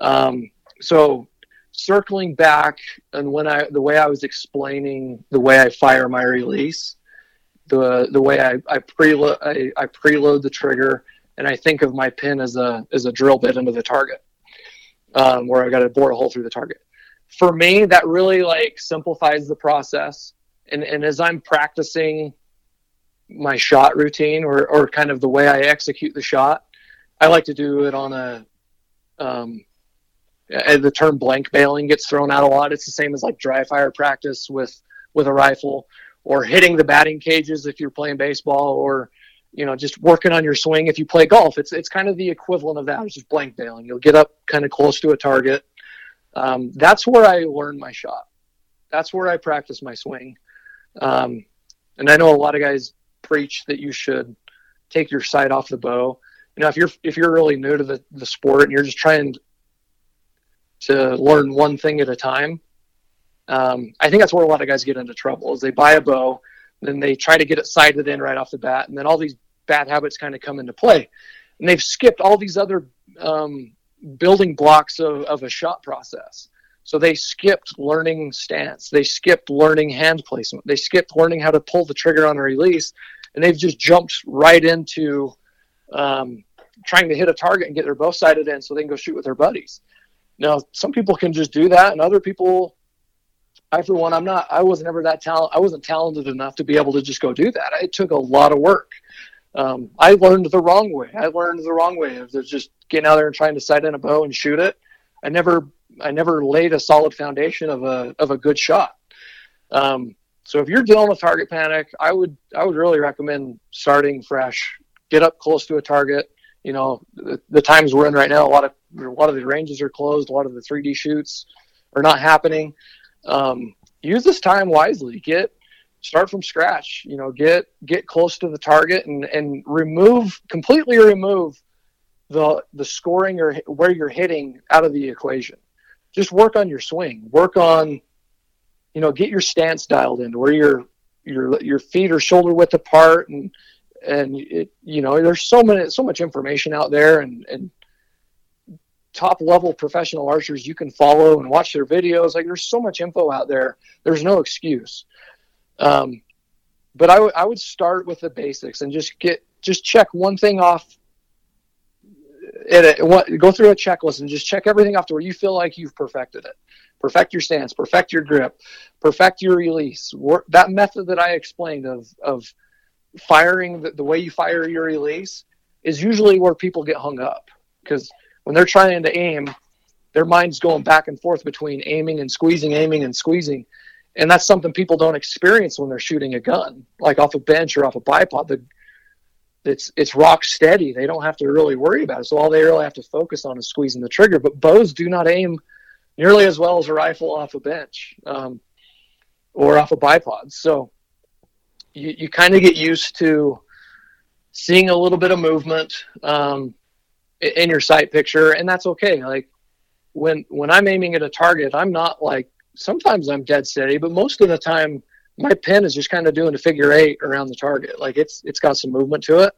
Um, so circling back and when I the way I was explaining the way I fire my release, the the way I, I preload I, I preload the trigger and I think of my pin as a as a drill bit into the target, um, where I've got to bore a hole through the target. For me, that really like simplifies the process. And and as I'm practicing my shot routine or or kind of the way I execute the shot, I like to do it on a um, the term blank baling gets thrown out a lot. It's the same as like dry fire practice with with a rifle or hitting the batting cages if you're playing baseball or you know just working on your swing if you play golf. It's it's kind of the equivalent of that it's just blank baling. You'll get up kind of close to a target. Um, that's where i learned my shot. That's where i practice my swing. Um, and i know a lot of guys preach that you should take your sight off the bow. You know if you're if you're really new to the, the sport and you're just trying to learn one thing at a time um, I think that's where a lot of guys get into trouble is they buy a bow, then they try to get it sighted in right off the bat, and then all these bad habits kind of come into play. And they've skipped all these other um, building blocks of, of a shot process. So they skipped learning stance. They skipped learning hand placement. They skipped learning how to pull the trigger on a release, and they've just jumped right into um, trying to hit a target and get their bow sighted in so they can go shoot with their buddies. Now, some people can just do that, and other people, I for one, I'm not. I wasn't ever that talent. I wasn't talented enough to be able to just go do that. It took a lot of work. Um, I learned the wrong way. I learned the wrong way of just getting out there and trying to sight in a bow and shoot it. I never, I never laid a solid foundation of a of a good shot. Um, so if you're dealing with target panic, I would I would really recommend starting fresh. Get up close to a target. You know, the, the times we're in right now, a lot of a lot of the ranges are closed. A lot of the 3D shoots are not happening. Um, use this time wisely. Get start from scratch you know get get close to the target and and remove completely remove the the scoring or where you're hitting out of the equation just work on your swing work on you know get your stance dialed in where your your your feet are shoulder width apart and and it you know there's so many so much information out there and and top level professional archers you can follow and watch their videos like there's so much info out there there's no excuse um, but I, w- I would start with the basics and just get just check one thing off. Go through a checklist and just check everything off to where you feel like you've perfected it. Perfect your stance, perfect your grip, perfect your release. Work, that method that I explained of of firing the, the way you fire your release is usually where people get hung up because when they're trying to aim, their mind's going back and forth between aiming and squeezing, aiming and squeezing and that's something people don't experience when they're shooting a gun, like off a bench or off a bipod. The, it's it's rock steady. They don't have to really worry about it. So all they really have to focus on is squeezing the trigger. But bows do not aim nearly as well as a rifle off a bench um, or off a bipod. So you, you kind of get used to seeing a little bit of movement um, in your sight picture, and that's okay. Like when when I'm aiming at a target, I'm not like sometimes I'm dead steady, but most of the time my pen is just kind of doing a figure eight around the target. Like it's it's got some movement to it.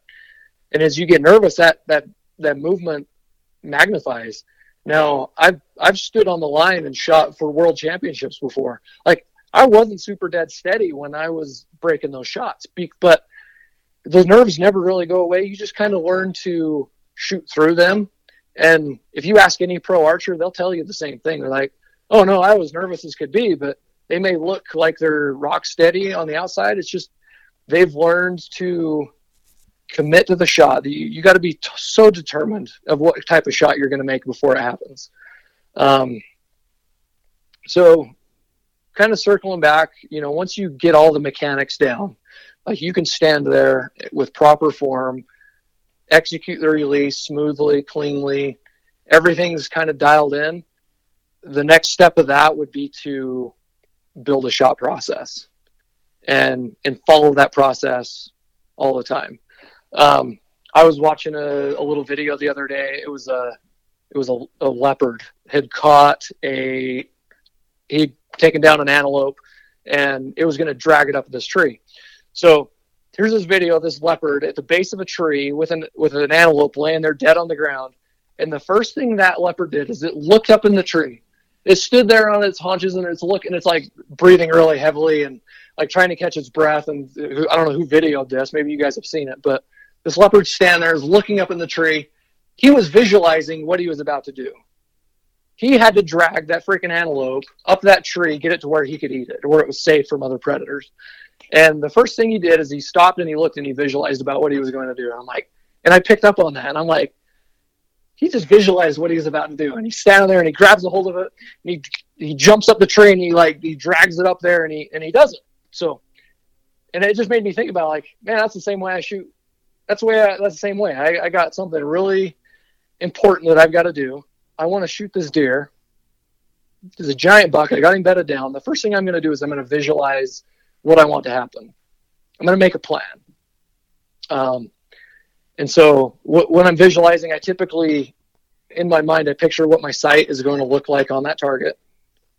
And as you get nervous, that that that movement magnifies. Now I've I've stood on the line and shot for world championships before. Like I wasn't super dead steady when I was breaking those shots, but those nerves never really go away. You just kind of learn to shoot through them. And if you ask any pro archer, they'll tell you the same thing. They're like, oh no, I was nervous as could be, but they may look like they're rock steady on the outside. It's just they've learned to commit to the shot. You, you got to be t- so determined of what type of shot you're going to make before it happens. Um, so, kind of circling back, you know, once you get all the mechanics down, like you can stand there with proper form, execute the release smoothly, cleanly, everything's kind of dialed in the next step of that would be to build a shot process and and follow that process all the time. Um, I was watching a, a, little video the other day. It was a it was a, a leopard had caught a he'd taken down an antelope and it was going to drag it up this tree. So here's this video of this leopard at the base of a tree with an with an antelope laying there dead on the ground. And the first thing that leopard did is it looked up in the tree. It stood there on its haunches and it's looking and it's like breathing really heavily and like trying to catch its breath. And i don't know who videoed this. Maybe you guys have seen it. But this leopard stand there is looking up in the tree. He was visualizing what he was about to do. He had to drag that freaking antelope up that tree get it to where he could eat it where it was safe from other predators and the first thing he did is he stopped and he looked and he visualized about what he was going to do and i'm like and i picked up on that and i'm like he just visualized what he was about to do, and he's standing there and he grabs a hold of it, and he he jumps up the tree and he like he drags it up there and he and he does it. So, and it just made me think about like, man, that's the same way I shoot. That's the way. I, that's the same way. I, I got something really important that I've got to do. I want to shoot this deer. There's a giant buck. I got him bedded down. The first thing I'm going to do is I'm going to visualize what I want to happen. I'm going to make a plan. Um, and so w- when I'm visualizing, I typically, in my mind, I picture what my sight is going to look like on that target.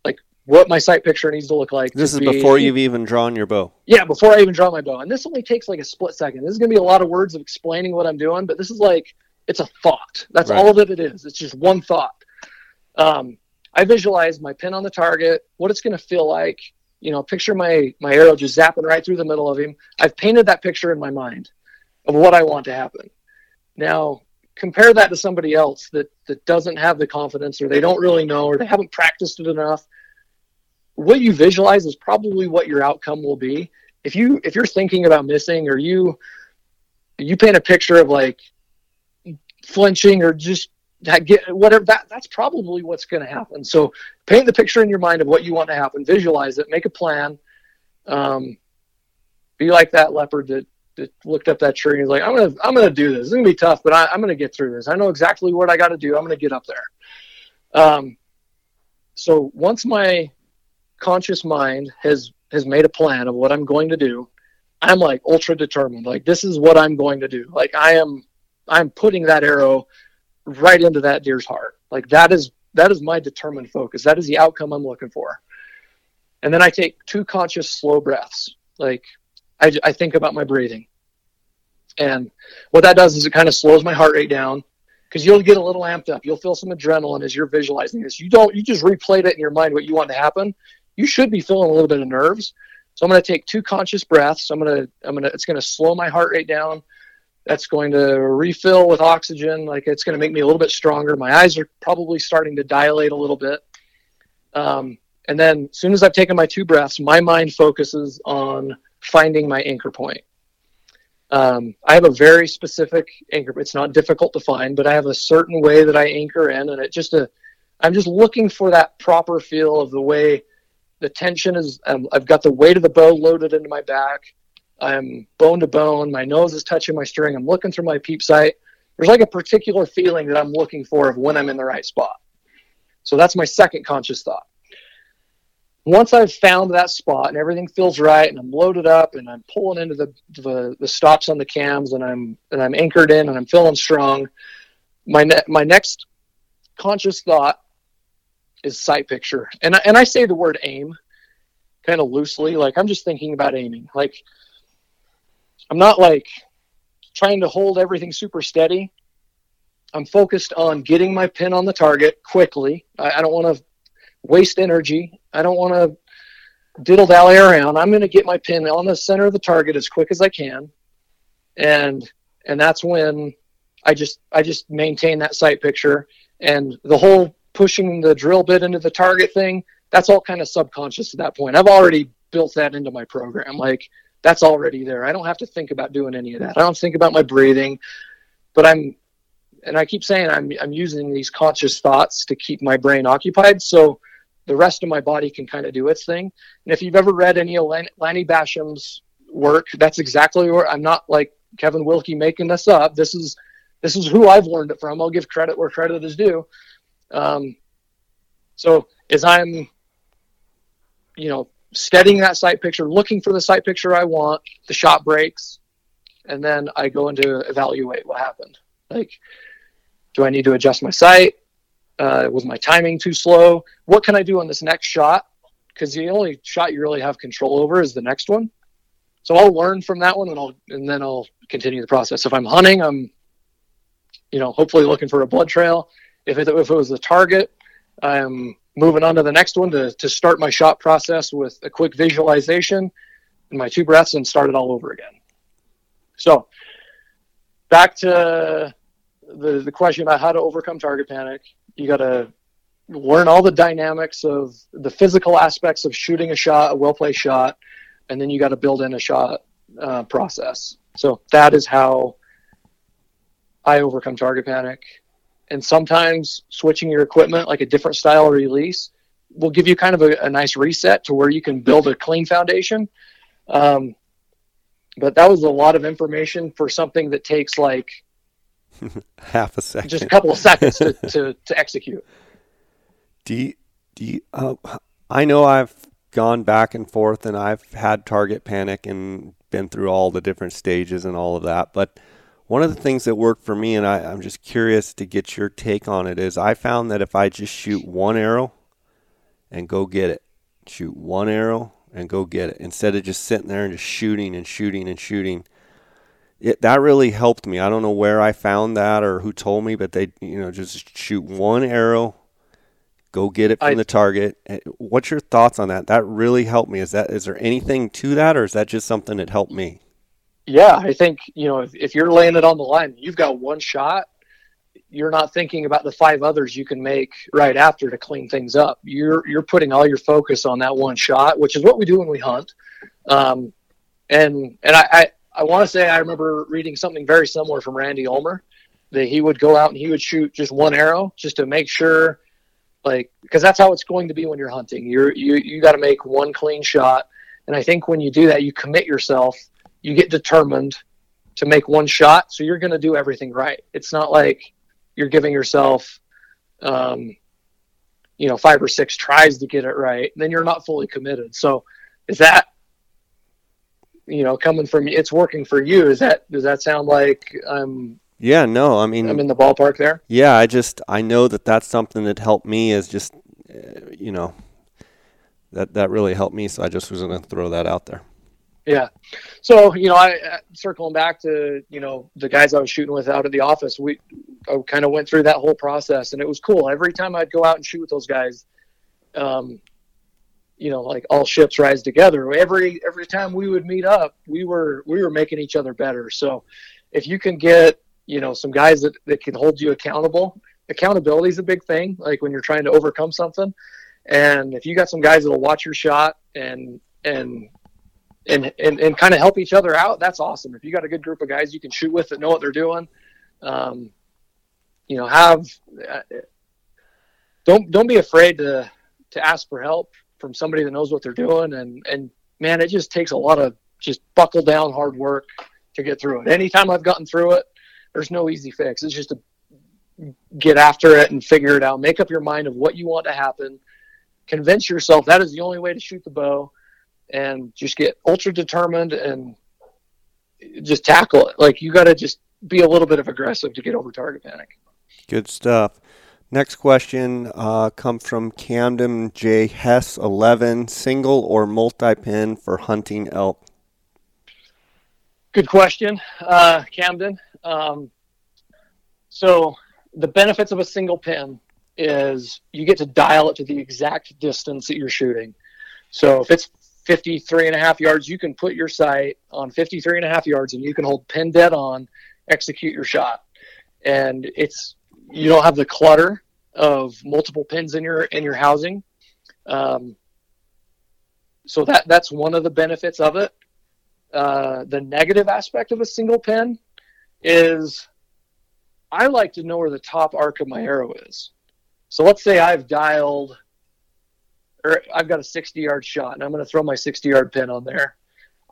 Like what my sight picture needs to look like. This is be- before you've even drawn your bow. Yeah, before I even draw my bow. And this only takes like a split second. This is going to be a lot of words of explaining what I'm doing, but this is like, it's a thought. That's Right. all that it is. It's just one thought. Um, I visualize my pin on the target, what it's going to feel like. You know, picture my, my arrow just zapping right through the middle of him. I've painted that picture in my mind of what I want to happen. Now, compare that to somebody else that, that doesn't have the confidence or they don't really know or they haven't practiced it enough what you visualize is probably what your outcome will be. If you if you're thinking about missing or you you paint a picture of like flinching or just that get whatever that that's probably what's going to happen. So paint the picture in your mind of what you want to happen, visualize it, make a plan. Um, be like that leopard that, that looked up that tree and was like, I'm gonna I'm gonna do this. It's gonna be tough, but I, I'm gonna get through this. I know exactly what I got to do. I'm gonna get up there. Um, so once my conscious mind has has made a plan of what I'm going to do, I'm like ultra determined. Like this is what I'm going to do. Like I am I'm putting that arrow right into that deer's heart. Like that is that is my determined focus. That is the outcome I'm looking for. And then I take two conscious slow breaths. Like I, I think about my breathing. And what that does is it kind of slows my heart rate down because you'll get a little amped up. You'll feel some adrenaline as you're visualizing this. You don't, you just replayed it in your mind what you want to happen. You should be feeling a little bit of nerves. So I'm going to take two conscious breaths. I'm going to, I'm going to, it's going to slow my heart rate down. That's going to refill with oxygen. Like it's going to make me a little bit stronger. My eyes are probably starting to dilate a little bit. Um, and then as soon as I've taken my two breaths, my mind focuses on finding my anchor point. Um, I have a very specific anchor. It's not difficult to find, but I have a certain way that I anchor in, and it just a. I'm just looking for that proper feel of the way the tension is. Um, I've got the weight of the bow loaded into my back. I'm bone to bone. My nose is touching my string. I'm looking through my peep sight. There's like a particular feeling that I'm looking for of when I'm in the right spot. So that's my second conscious thought once I've found that spot and everything feels right and I'm loaded up and I'm pulling into the, the, the stops on the cams and I'm and I'm anchored in and I'm feeling strong, my ne- my next conscious thought is sight picture. And I, and I say the word aim kind of loosely, like I'm just thinking about aiming. Like I'm not like trying to hold everything super steady. I'm focused on getting my pin on the target quickly. I, I don't want to waste energy. I don't want to diddle dally around. I'm going to get my pin on the center of the target as quick as I can, and and that's when I just I just maintain that sight picture and the whole pushing the drill bit into the target thing. That's all kind of subconscious at that point. I've already built that into my program. Like that's already there. I don't have to think about doing any of that. I don't think about my breathing, but I'm and I keep saying I'm I'm using these conscious thoughts to keep my brain occupied. So the rest of my body can kind of do its thing. And if you've ever read any of Lan- Lanny Bassham's work, that's exactly where I'm not like Kevin Wilkey making this up. This is this is who I've learned it from. I'll give credit where credit is due. Um, so as I'm, you know, steadying that sight picture, looking for the sight picture I want, the shot breaks, and then I go into evaluate what happened. Like, do I need to adjust my sight? Uh, was my timing too slow? What can I do on this next shot? Because the only shot you really have control over is the next one. So I'll learn from that one, and I'll and then I'll continue the process. If I'm hunting, I'm, you know, hopefully looking for a blood trail. If it if it was a target, I'm moving on to the next one to to start my shot process with a quick visualization and my two breaths and start it all over again. So back to the the question about how to overcome target panic you got to learn all the dynamics of the physical aspects of shooting a shot, a well placed shot, and then you got to build in a shot uh, process. So that is how I overcome target panic. And sometimes switching your equipment, like a different style release, will give you kind of a, a nice reset to where you can build a clean foundation. Um, but that was a lot of information for something that takes like half a second, just a couple of seconds to, to, to execute. Do you, do you, uh, I know I've gone back and forth and I've had target panic and been through all the different stages and all of that. But one of the things that worked for me, and I, I'm just curious to get your take on it, is I found that if I just shoot one arrow and go get it, shoot one arrow and go get it instead of just sitting there and just shooting and shooting and shooting. It, that really helped me. I don't know where I found that or who told me, but they, you know, just shoot one arrow, go get it from I, the target. Eh, what's your thoughts on that? That really helped me. Is that is there anything to that, or is that just something that helped me? Yeah, I think you know if, if you're laying it on the line, you've got one shot you're not thinking about the five others you can make right after to clean things up. You're you're putting all your focus on that one shot, which is what we do when we hunt. Um, and and I I, I want to say I remember reading something very similar from Randy Ulmer that he would go out and he would shoot just one arrow just to make sure, like because that's how it's going to be when you're hunting. You're you you got to make one clean shot, and I think when you do that, you commit yourself. You get determined to make one shot, so you're going to do everything right. It's not like you're giving yourself, um, you know, five or six tries to get it right, then you're not fully committed. So, is that, you know, coming from it's working for you? Is that does that sound like I'm? Yeah, no, I mean, I'm in the ballpark there. Yeah, I just I know that that's something that helped me is just, uh, you know, that that really helped me. So I just was going to throw that out there. Yeah. So, you know, I uh, circling back to, you know, the guys I was shooting with out at the office, we I kind of went through that whole process and it was cool. Every time I'd go out and shoot with those guys, um, you know, like all ships rise together. Every every time we would meet up, we were we were making each other better. So, if you can get, you know, some guys that, that can hold you accountable, accountability is a big thing, like when you're trying to overcome something. And if you got some guys that'll watch your shot and and and and, and kind of help each other out, that's awesome. If you got a good group of guys you can shoot with that know what they're doing, um, you know, have uh, don't don't be afraid to to ask for help from somebody that knows what they're doing. And and man, it just takes a lot of just buckle down hard work to get through it. Anytime I've gotten through it, there's no easy fix. It's just get after it and figure it out. Make up your mind of what you want to happen. Convince yourself that is the only way to shoot the bow and just get ultra determined and just tackle it. Like you got to just be a little bit of aggressive to get over target panic. Good stuff. Next question uh, comes from Camden J. Hess 11. Single or multi pin for hunting elk? Good question, uh, Camden. Um, so, the benefits of a single pin is you get to dial it to the exact distance that you're shooting. So, if it's 53 and a half yards, you can put your sight on 53 and a half yards and you can hold pin dead on, execute your shot. And it's, you don't have the clutter of multiple pins in your, in your housing. Um, so that, that's one of the benefits of it. Uh, the negative aspect of a single pin is I like to know where the top arc of my arrow is. So let's say I've dialed or I've got a 60 yard shot and I'm going to throw my 60 yard pin on there.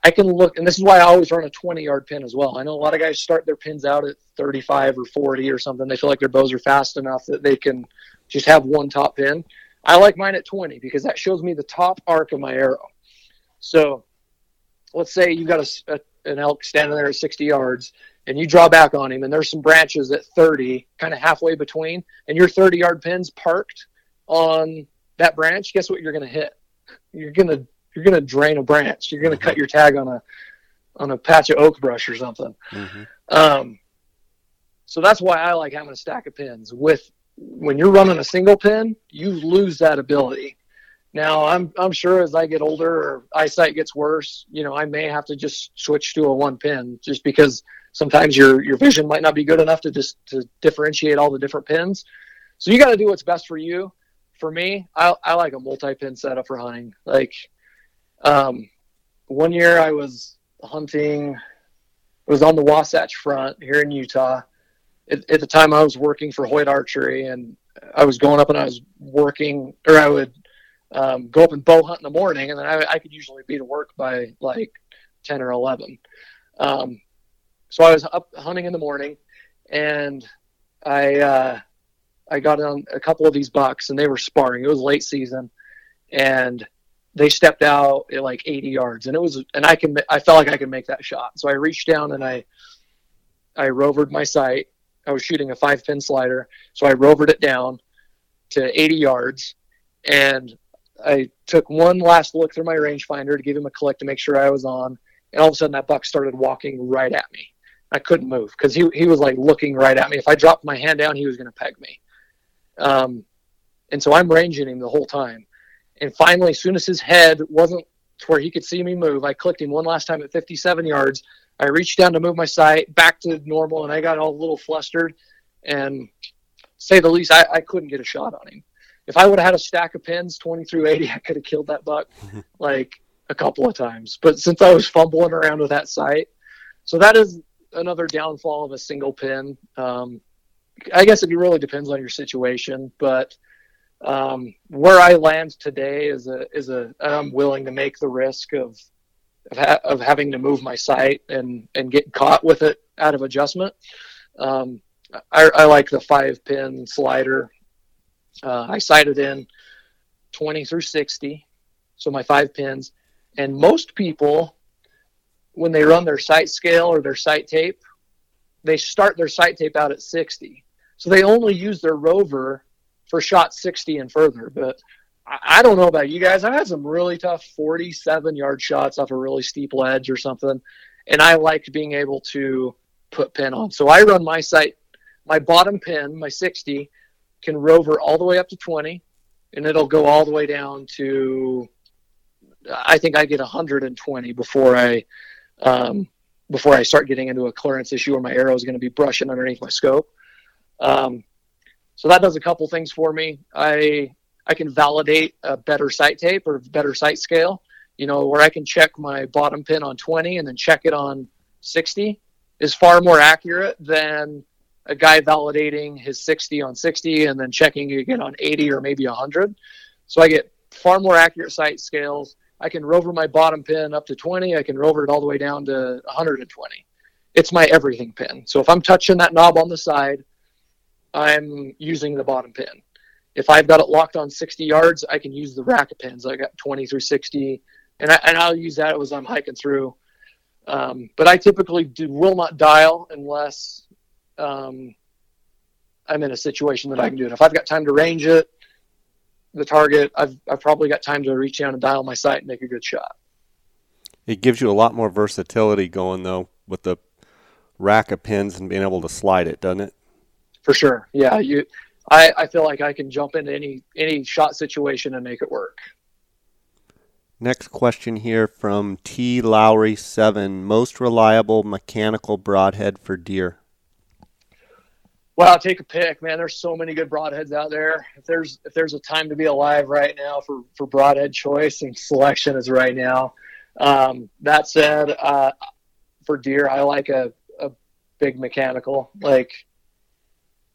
I can look, and this is why I always run a 20 yard pin as well. I know a lot of guys start their pins out at 35 or 40 or something. They feel like their bows are fast enough that they can just have one top pin. I like mine at 20 because that shows me the top arc of my arrow. So let's say you've got a, a, an elk standing there at 60 yards and you draw back on him and there's some branches at 30, kind of halfway between, and your 30 yard pin's parked on that branch, guess what you're going to hit? You're going to you're going to drain a branch. You're going to mm-hmm. cut your tag on a on a patch of oak brush or something. Mm-hmm. Um, so that's why I like having a stack of pins. With when you're running a single pin, you lose that ability. Now I'm I'm sure as I get older or eyesight gets worse, you know, I may have to just switch to a one pin just because sometimes your your vision might not be good enough to just to differentiate all the different pins. So you got to do what's best for you for me, I, I like a multi-pin setup for hunting. Like, um, one year I was hunting, it was on the Wasatch Front here in Utah. At, at the time, I was working for Hoyt Archery, and I was going up and I was working, or I would um, go up and bow hunt in the morning, and then I, I, could usually be to work by like ten or eleven. Um, so I was up hunting in the morning, and I uh, I got on a couple of these bucks and they were sparring. It was late season, and they stepped out at like 80 yards, and it was and I can I felt like I could make that shot. So I reached down and I I rovered my sight. I was shooting a five pin slider, so I rovered it down to 80 yards, and I took one last look through my rangefinder to give him a click to make sure I was on, and all of a sudden that buck started walking right at me. I couldn't move because he he was like looking right at me. If I dropped my hand down, he was going to peg me. Um, and so I'm ranging him the whole time. And finally, as soon as his head wasn't to where he could see me move, I clicked him one last time at 57 yards. I reached down to move my sight back to normal, and I got all a little flustered. And say the least, I, I couldn't get a shot on him. If I would have had a stack of pins, 20 through 80, I could have killed that buck like a couple of times. But since I was fumbling around with that sight, so that is another downfall of a single pin. Um, I guess it really depends on your situation, but um, where I land today is a is a I'm willing to make the risk of of, ha- of having to move my sight and and get caught with it out of adjustment. Um, I, I, like the five pin slider. Uh, I sighted in 20 through 60, so my five pins. And most people, when they run their sight scale or their sight tape, they start their sight tape out at 60. So they only use their rover for shot 60 and further. But I, I don't know about you guys. I've had some really tough 47 yard shots off a really steep ledge or something. And I like being able to put pin on. So I run my sight, my bottom pin, my 60, can rover all the way up to 20, and it'll go all the way down to, I think I get 120 before I, um, before I start getting into a clearance issue where my arrow is going to be brushing underneath my scope. Um, so that does a couple things for me. I I can validate a better sight tape or better sight scale. You know, where I can check my bottom pin on 20 and then check it on 60 is far more accurate than a guy validating his 60 on 60 and then checking again on 80 or maybe 100. So I get far more accurate sight scales. I can rover my bottom pin up to 20. I can rover it all the way down to 120. It's my everything pin. So if I'm touching that knob on the side, I'm using the bottom pin. If I've got it locked on 60 yards, I can use the rack of pins. I got 20 through 60, and, I, and I'll use that as I'm hiking through. Um, but I typically do, will not dial unless um, I'm in a situation that I can do it. If I've got time to range it, the target, I've, I've probably got time to reach down and dial my sight and make a good shot. It gives you a lot more versatility going though with the rack of pins and being able to slide it, doesn't it? For sure. Yeah. You, I, I feel like I can jump into any any shot situation and make it work. Next question here from T Lowry seven. Most reliable mechanical broadhead for deer. Well, take a pick, man. There's so many good broadheads out there. If there's if there's a time to be alive right now for for broadhead choice and selection is right now. Um, that said, uh, for deer, I like a, a big mechanical, like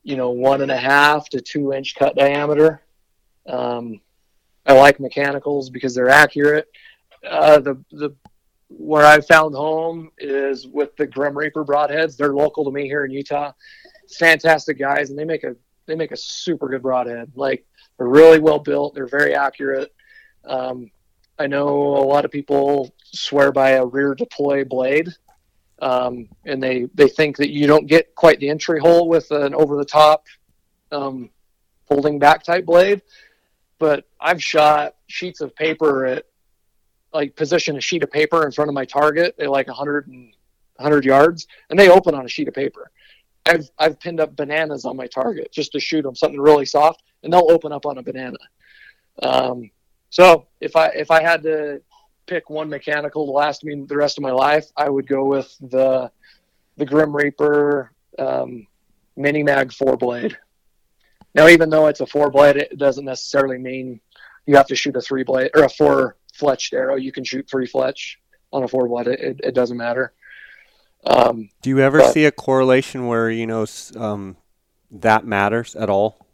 you know, one and a half to two inch cut diameter. Um, I like mechanicals because they're accurate. Uh, the the where I found home is with the Grim Reaper broadheads. They're local to me here in Utah fantastic guys, and they make a they make a super good broadhead. Like they're really well built. They're very accurate. Um, I know a lot of people swear by a rear deploy blade, um, and they they think that you don't get quite the entry hole with an over the top um, folding back type blade. But I've shot sheets of paper at like position a sheet of paper in front of my target at like 100 and 100 yards, and they open on a sheet of paper. I've I've pinned up bananas on my target just to shoot them something really soft, and they'll open up on a banana. Um, so if I if I had to pick one mechanical to last me the rest of my life, I would go with the the Grim Reaper um, Mini Mag four blade. Now, even though it's a four blade, it doesn't necessarily mean you have to shoot a three blade or a four fletched arrow. You can shoot three fletch on a four blade. It, it doesn't matter. Um, Do you ever but, see a correlation where you know um, that matters at all?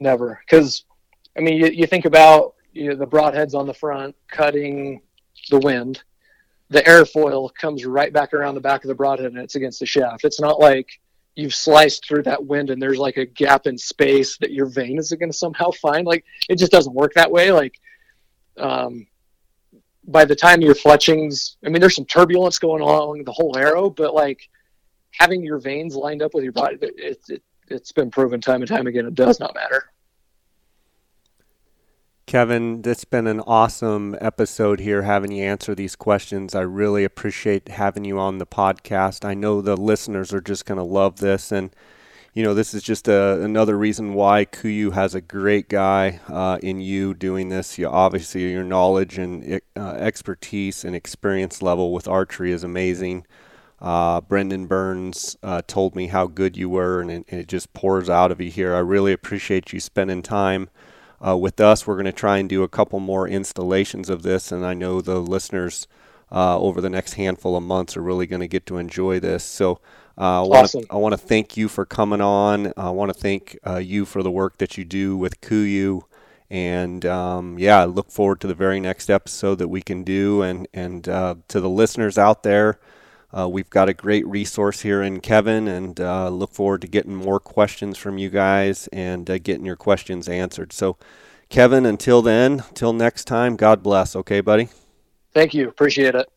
Never, because I mean, you, you think about you know, the broadheads on the front cutting the wind. The airfoil comes right back around the back of the broadhead and it's against the shaft. It's not like you've sliced through that wind and there's like a gap in space that your vane is going to somehow find. Like it just doesn't work that way. Like um, by the time your fletchings, I mean, there's some turbulence going along the whole arrow, but like having your vanes lined up with your body, it, it, it's been proven time and time again, it does not matter. Kevin, it's been an awesome episode here having you answer these questions. I really appreciate having you on the podcast. I know the listeners are just going to love this. And, you know, this is just a, another reason why KUIU has a great guy uh, in you doing this. You, obviously, your knowledge and uh, expertise and experience level with archery is amazing. Uh, Brendan Burns uh, told me how good you were, and it, and it just pours out of you here. I really appreciate you spending time uh, with us. We're going to try and do a couple more installations of this, and I know the listeners uh, over the next handful of months are really going to get to enjoy this. So uh, I want to I want to thank you for coming on. I want to thank uh, you for the work that you do with KUIU. And um, yeah, I look forward to the very next episode that we can do. And, and uh, to the listeners out there, uh, we've got a great resource here in Kevin, and uh, look forward to getting more questions from you guys and uh, getting your questions answered. So, Kevin, until then, till next time, God bless. Okay, buddy? Thank you. Appreciate it.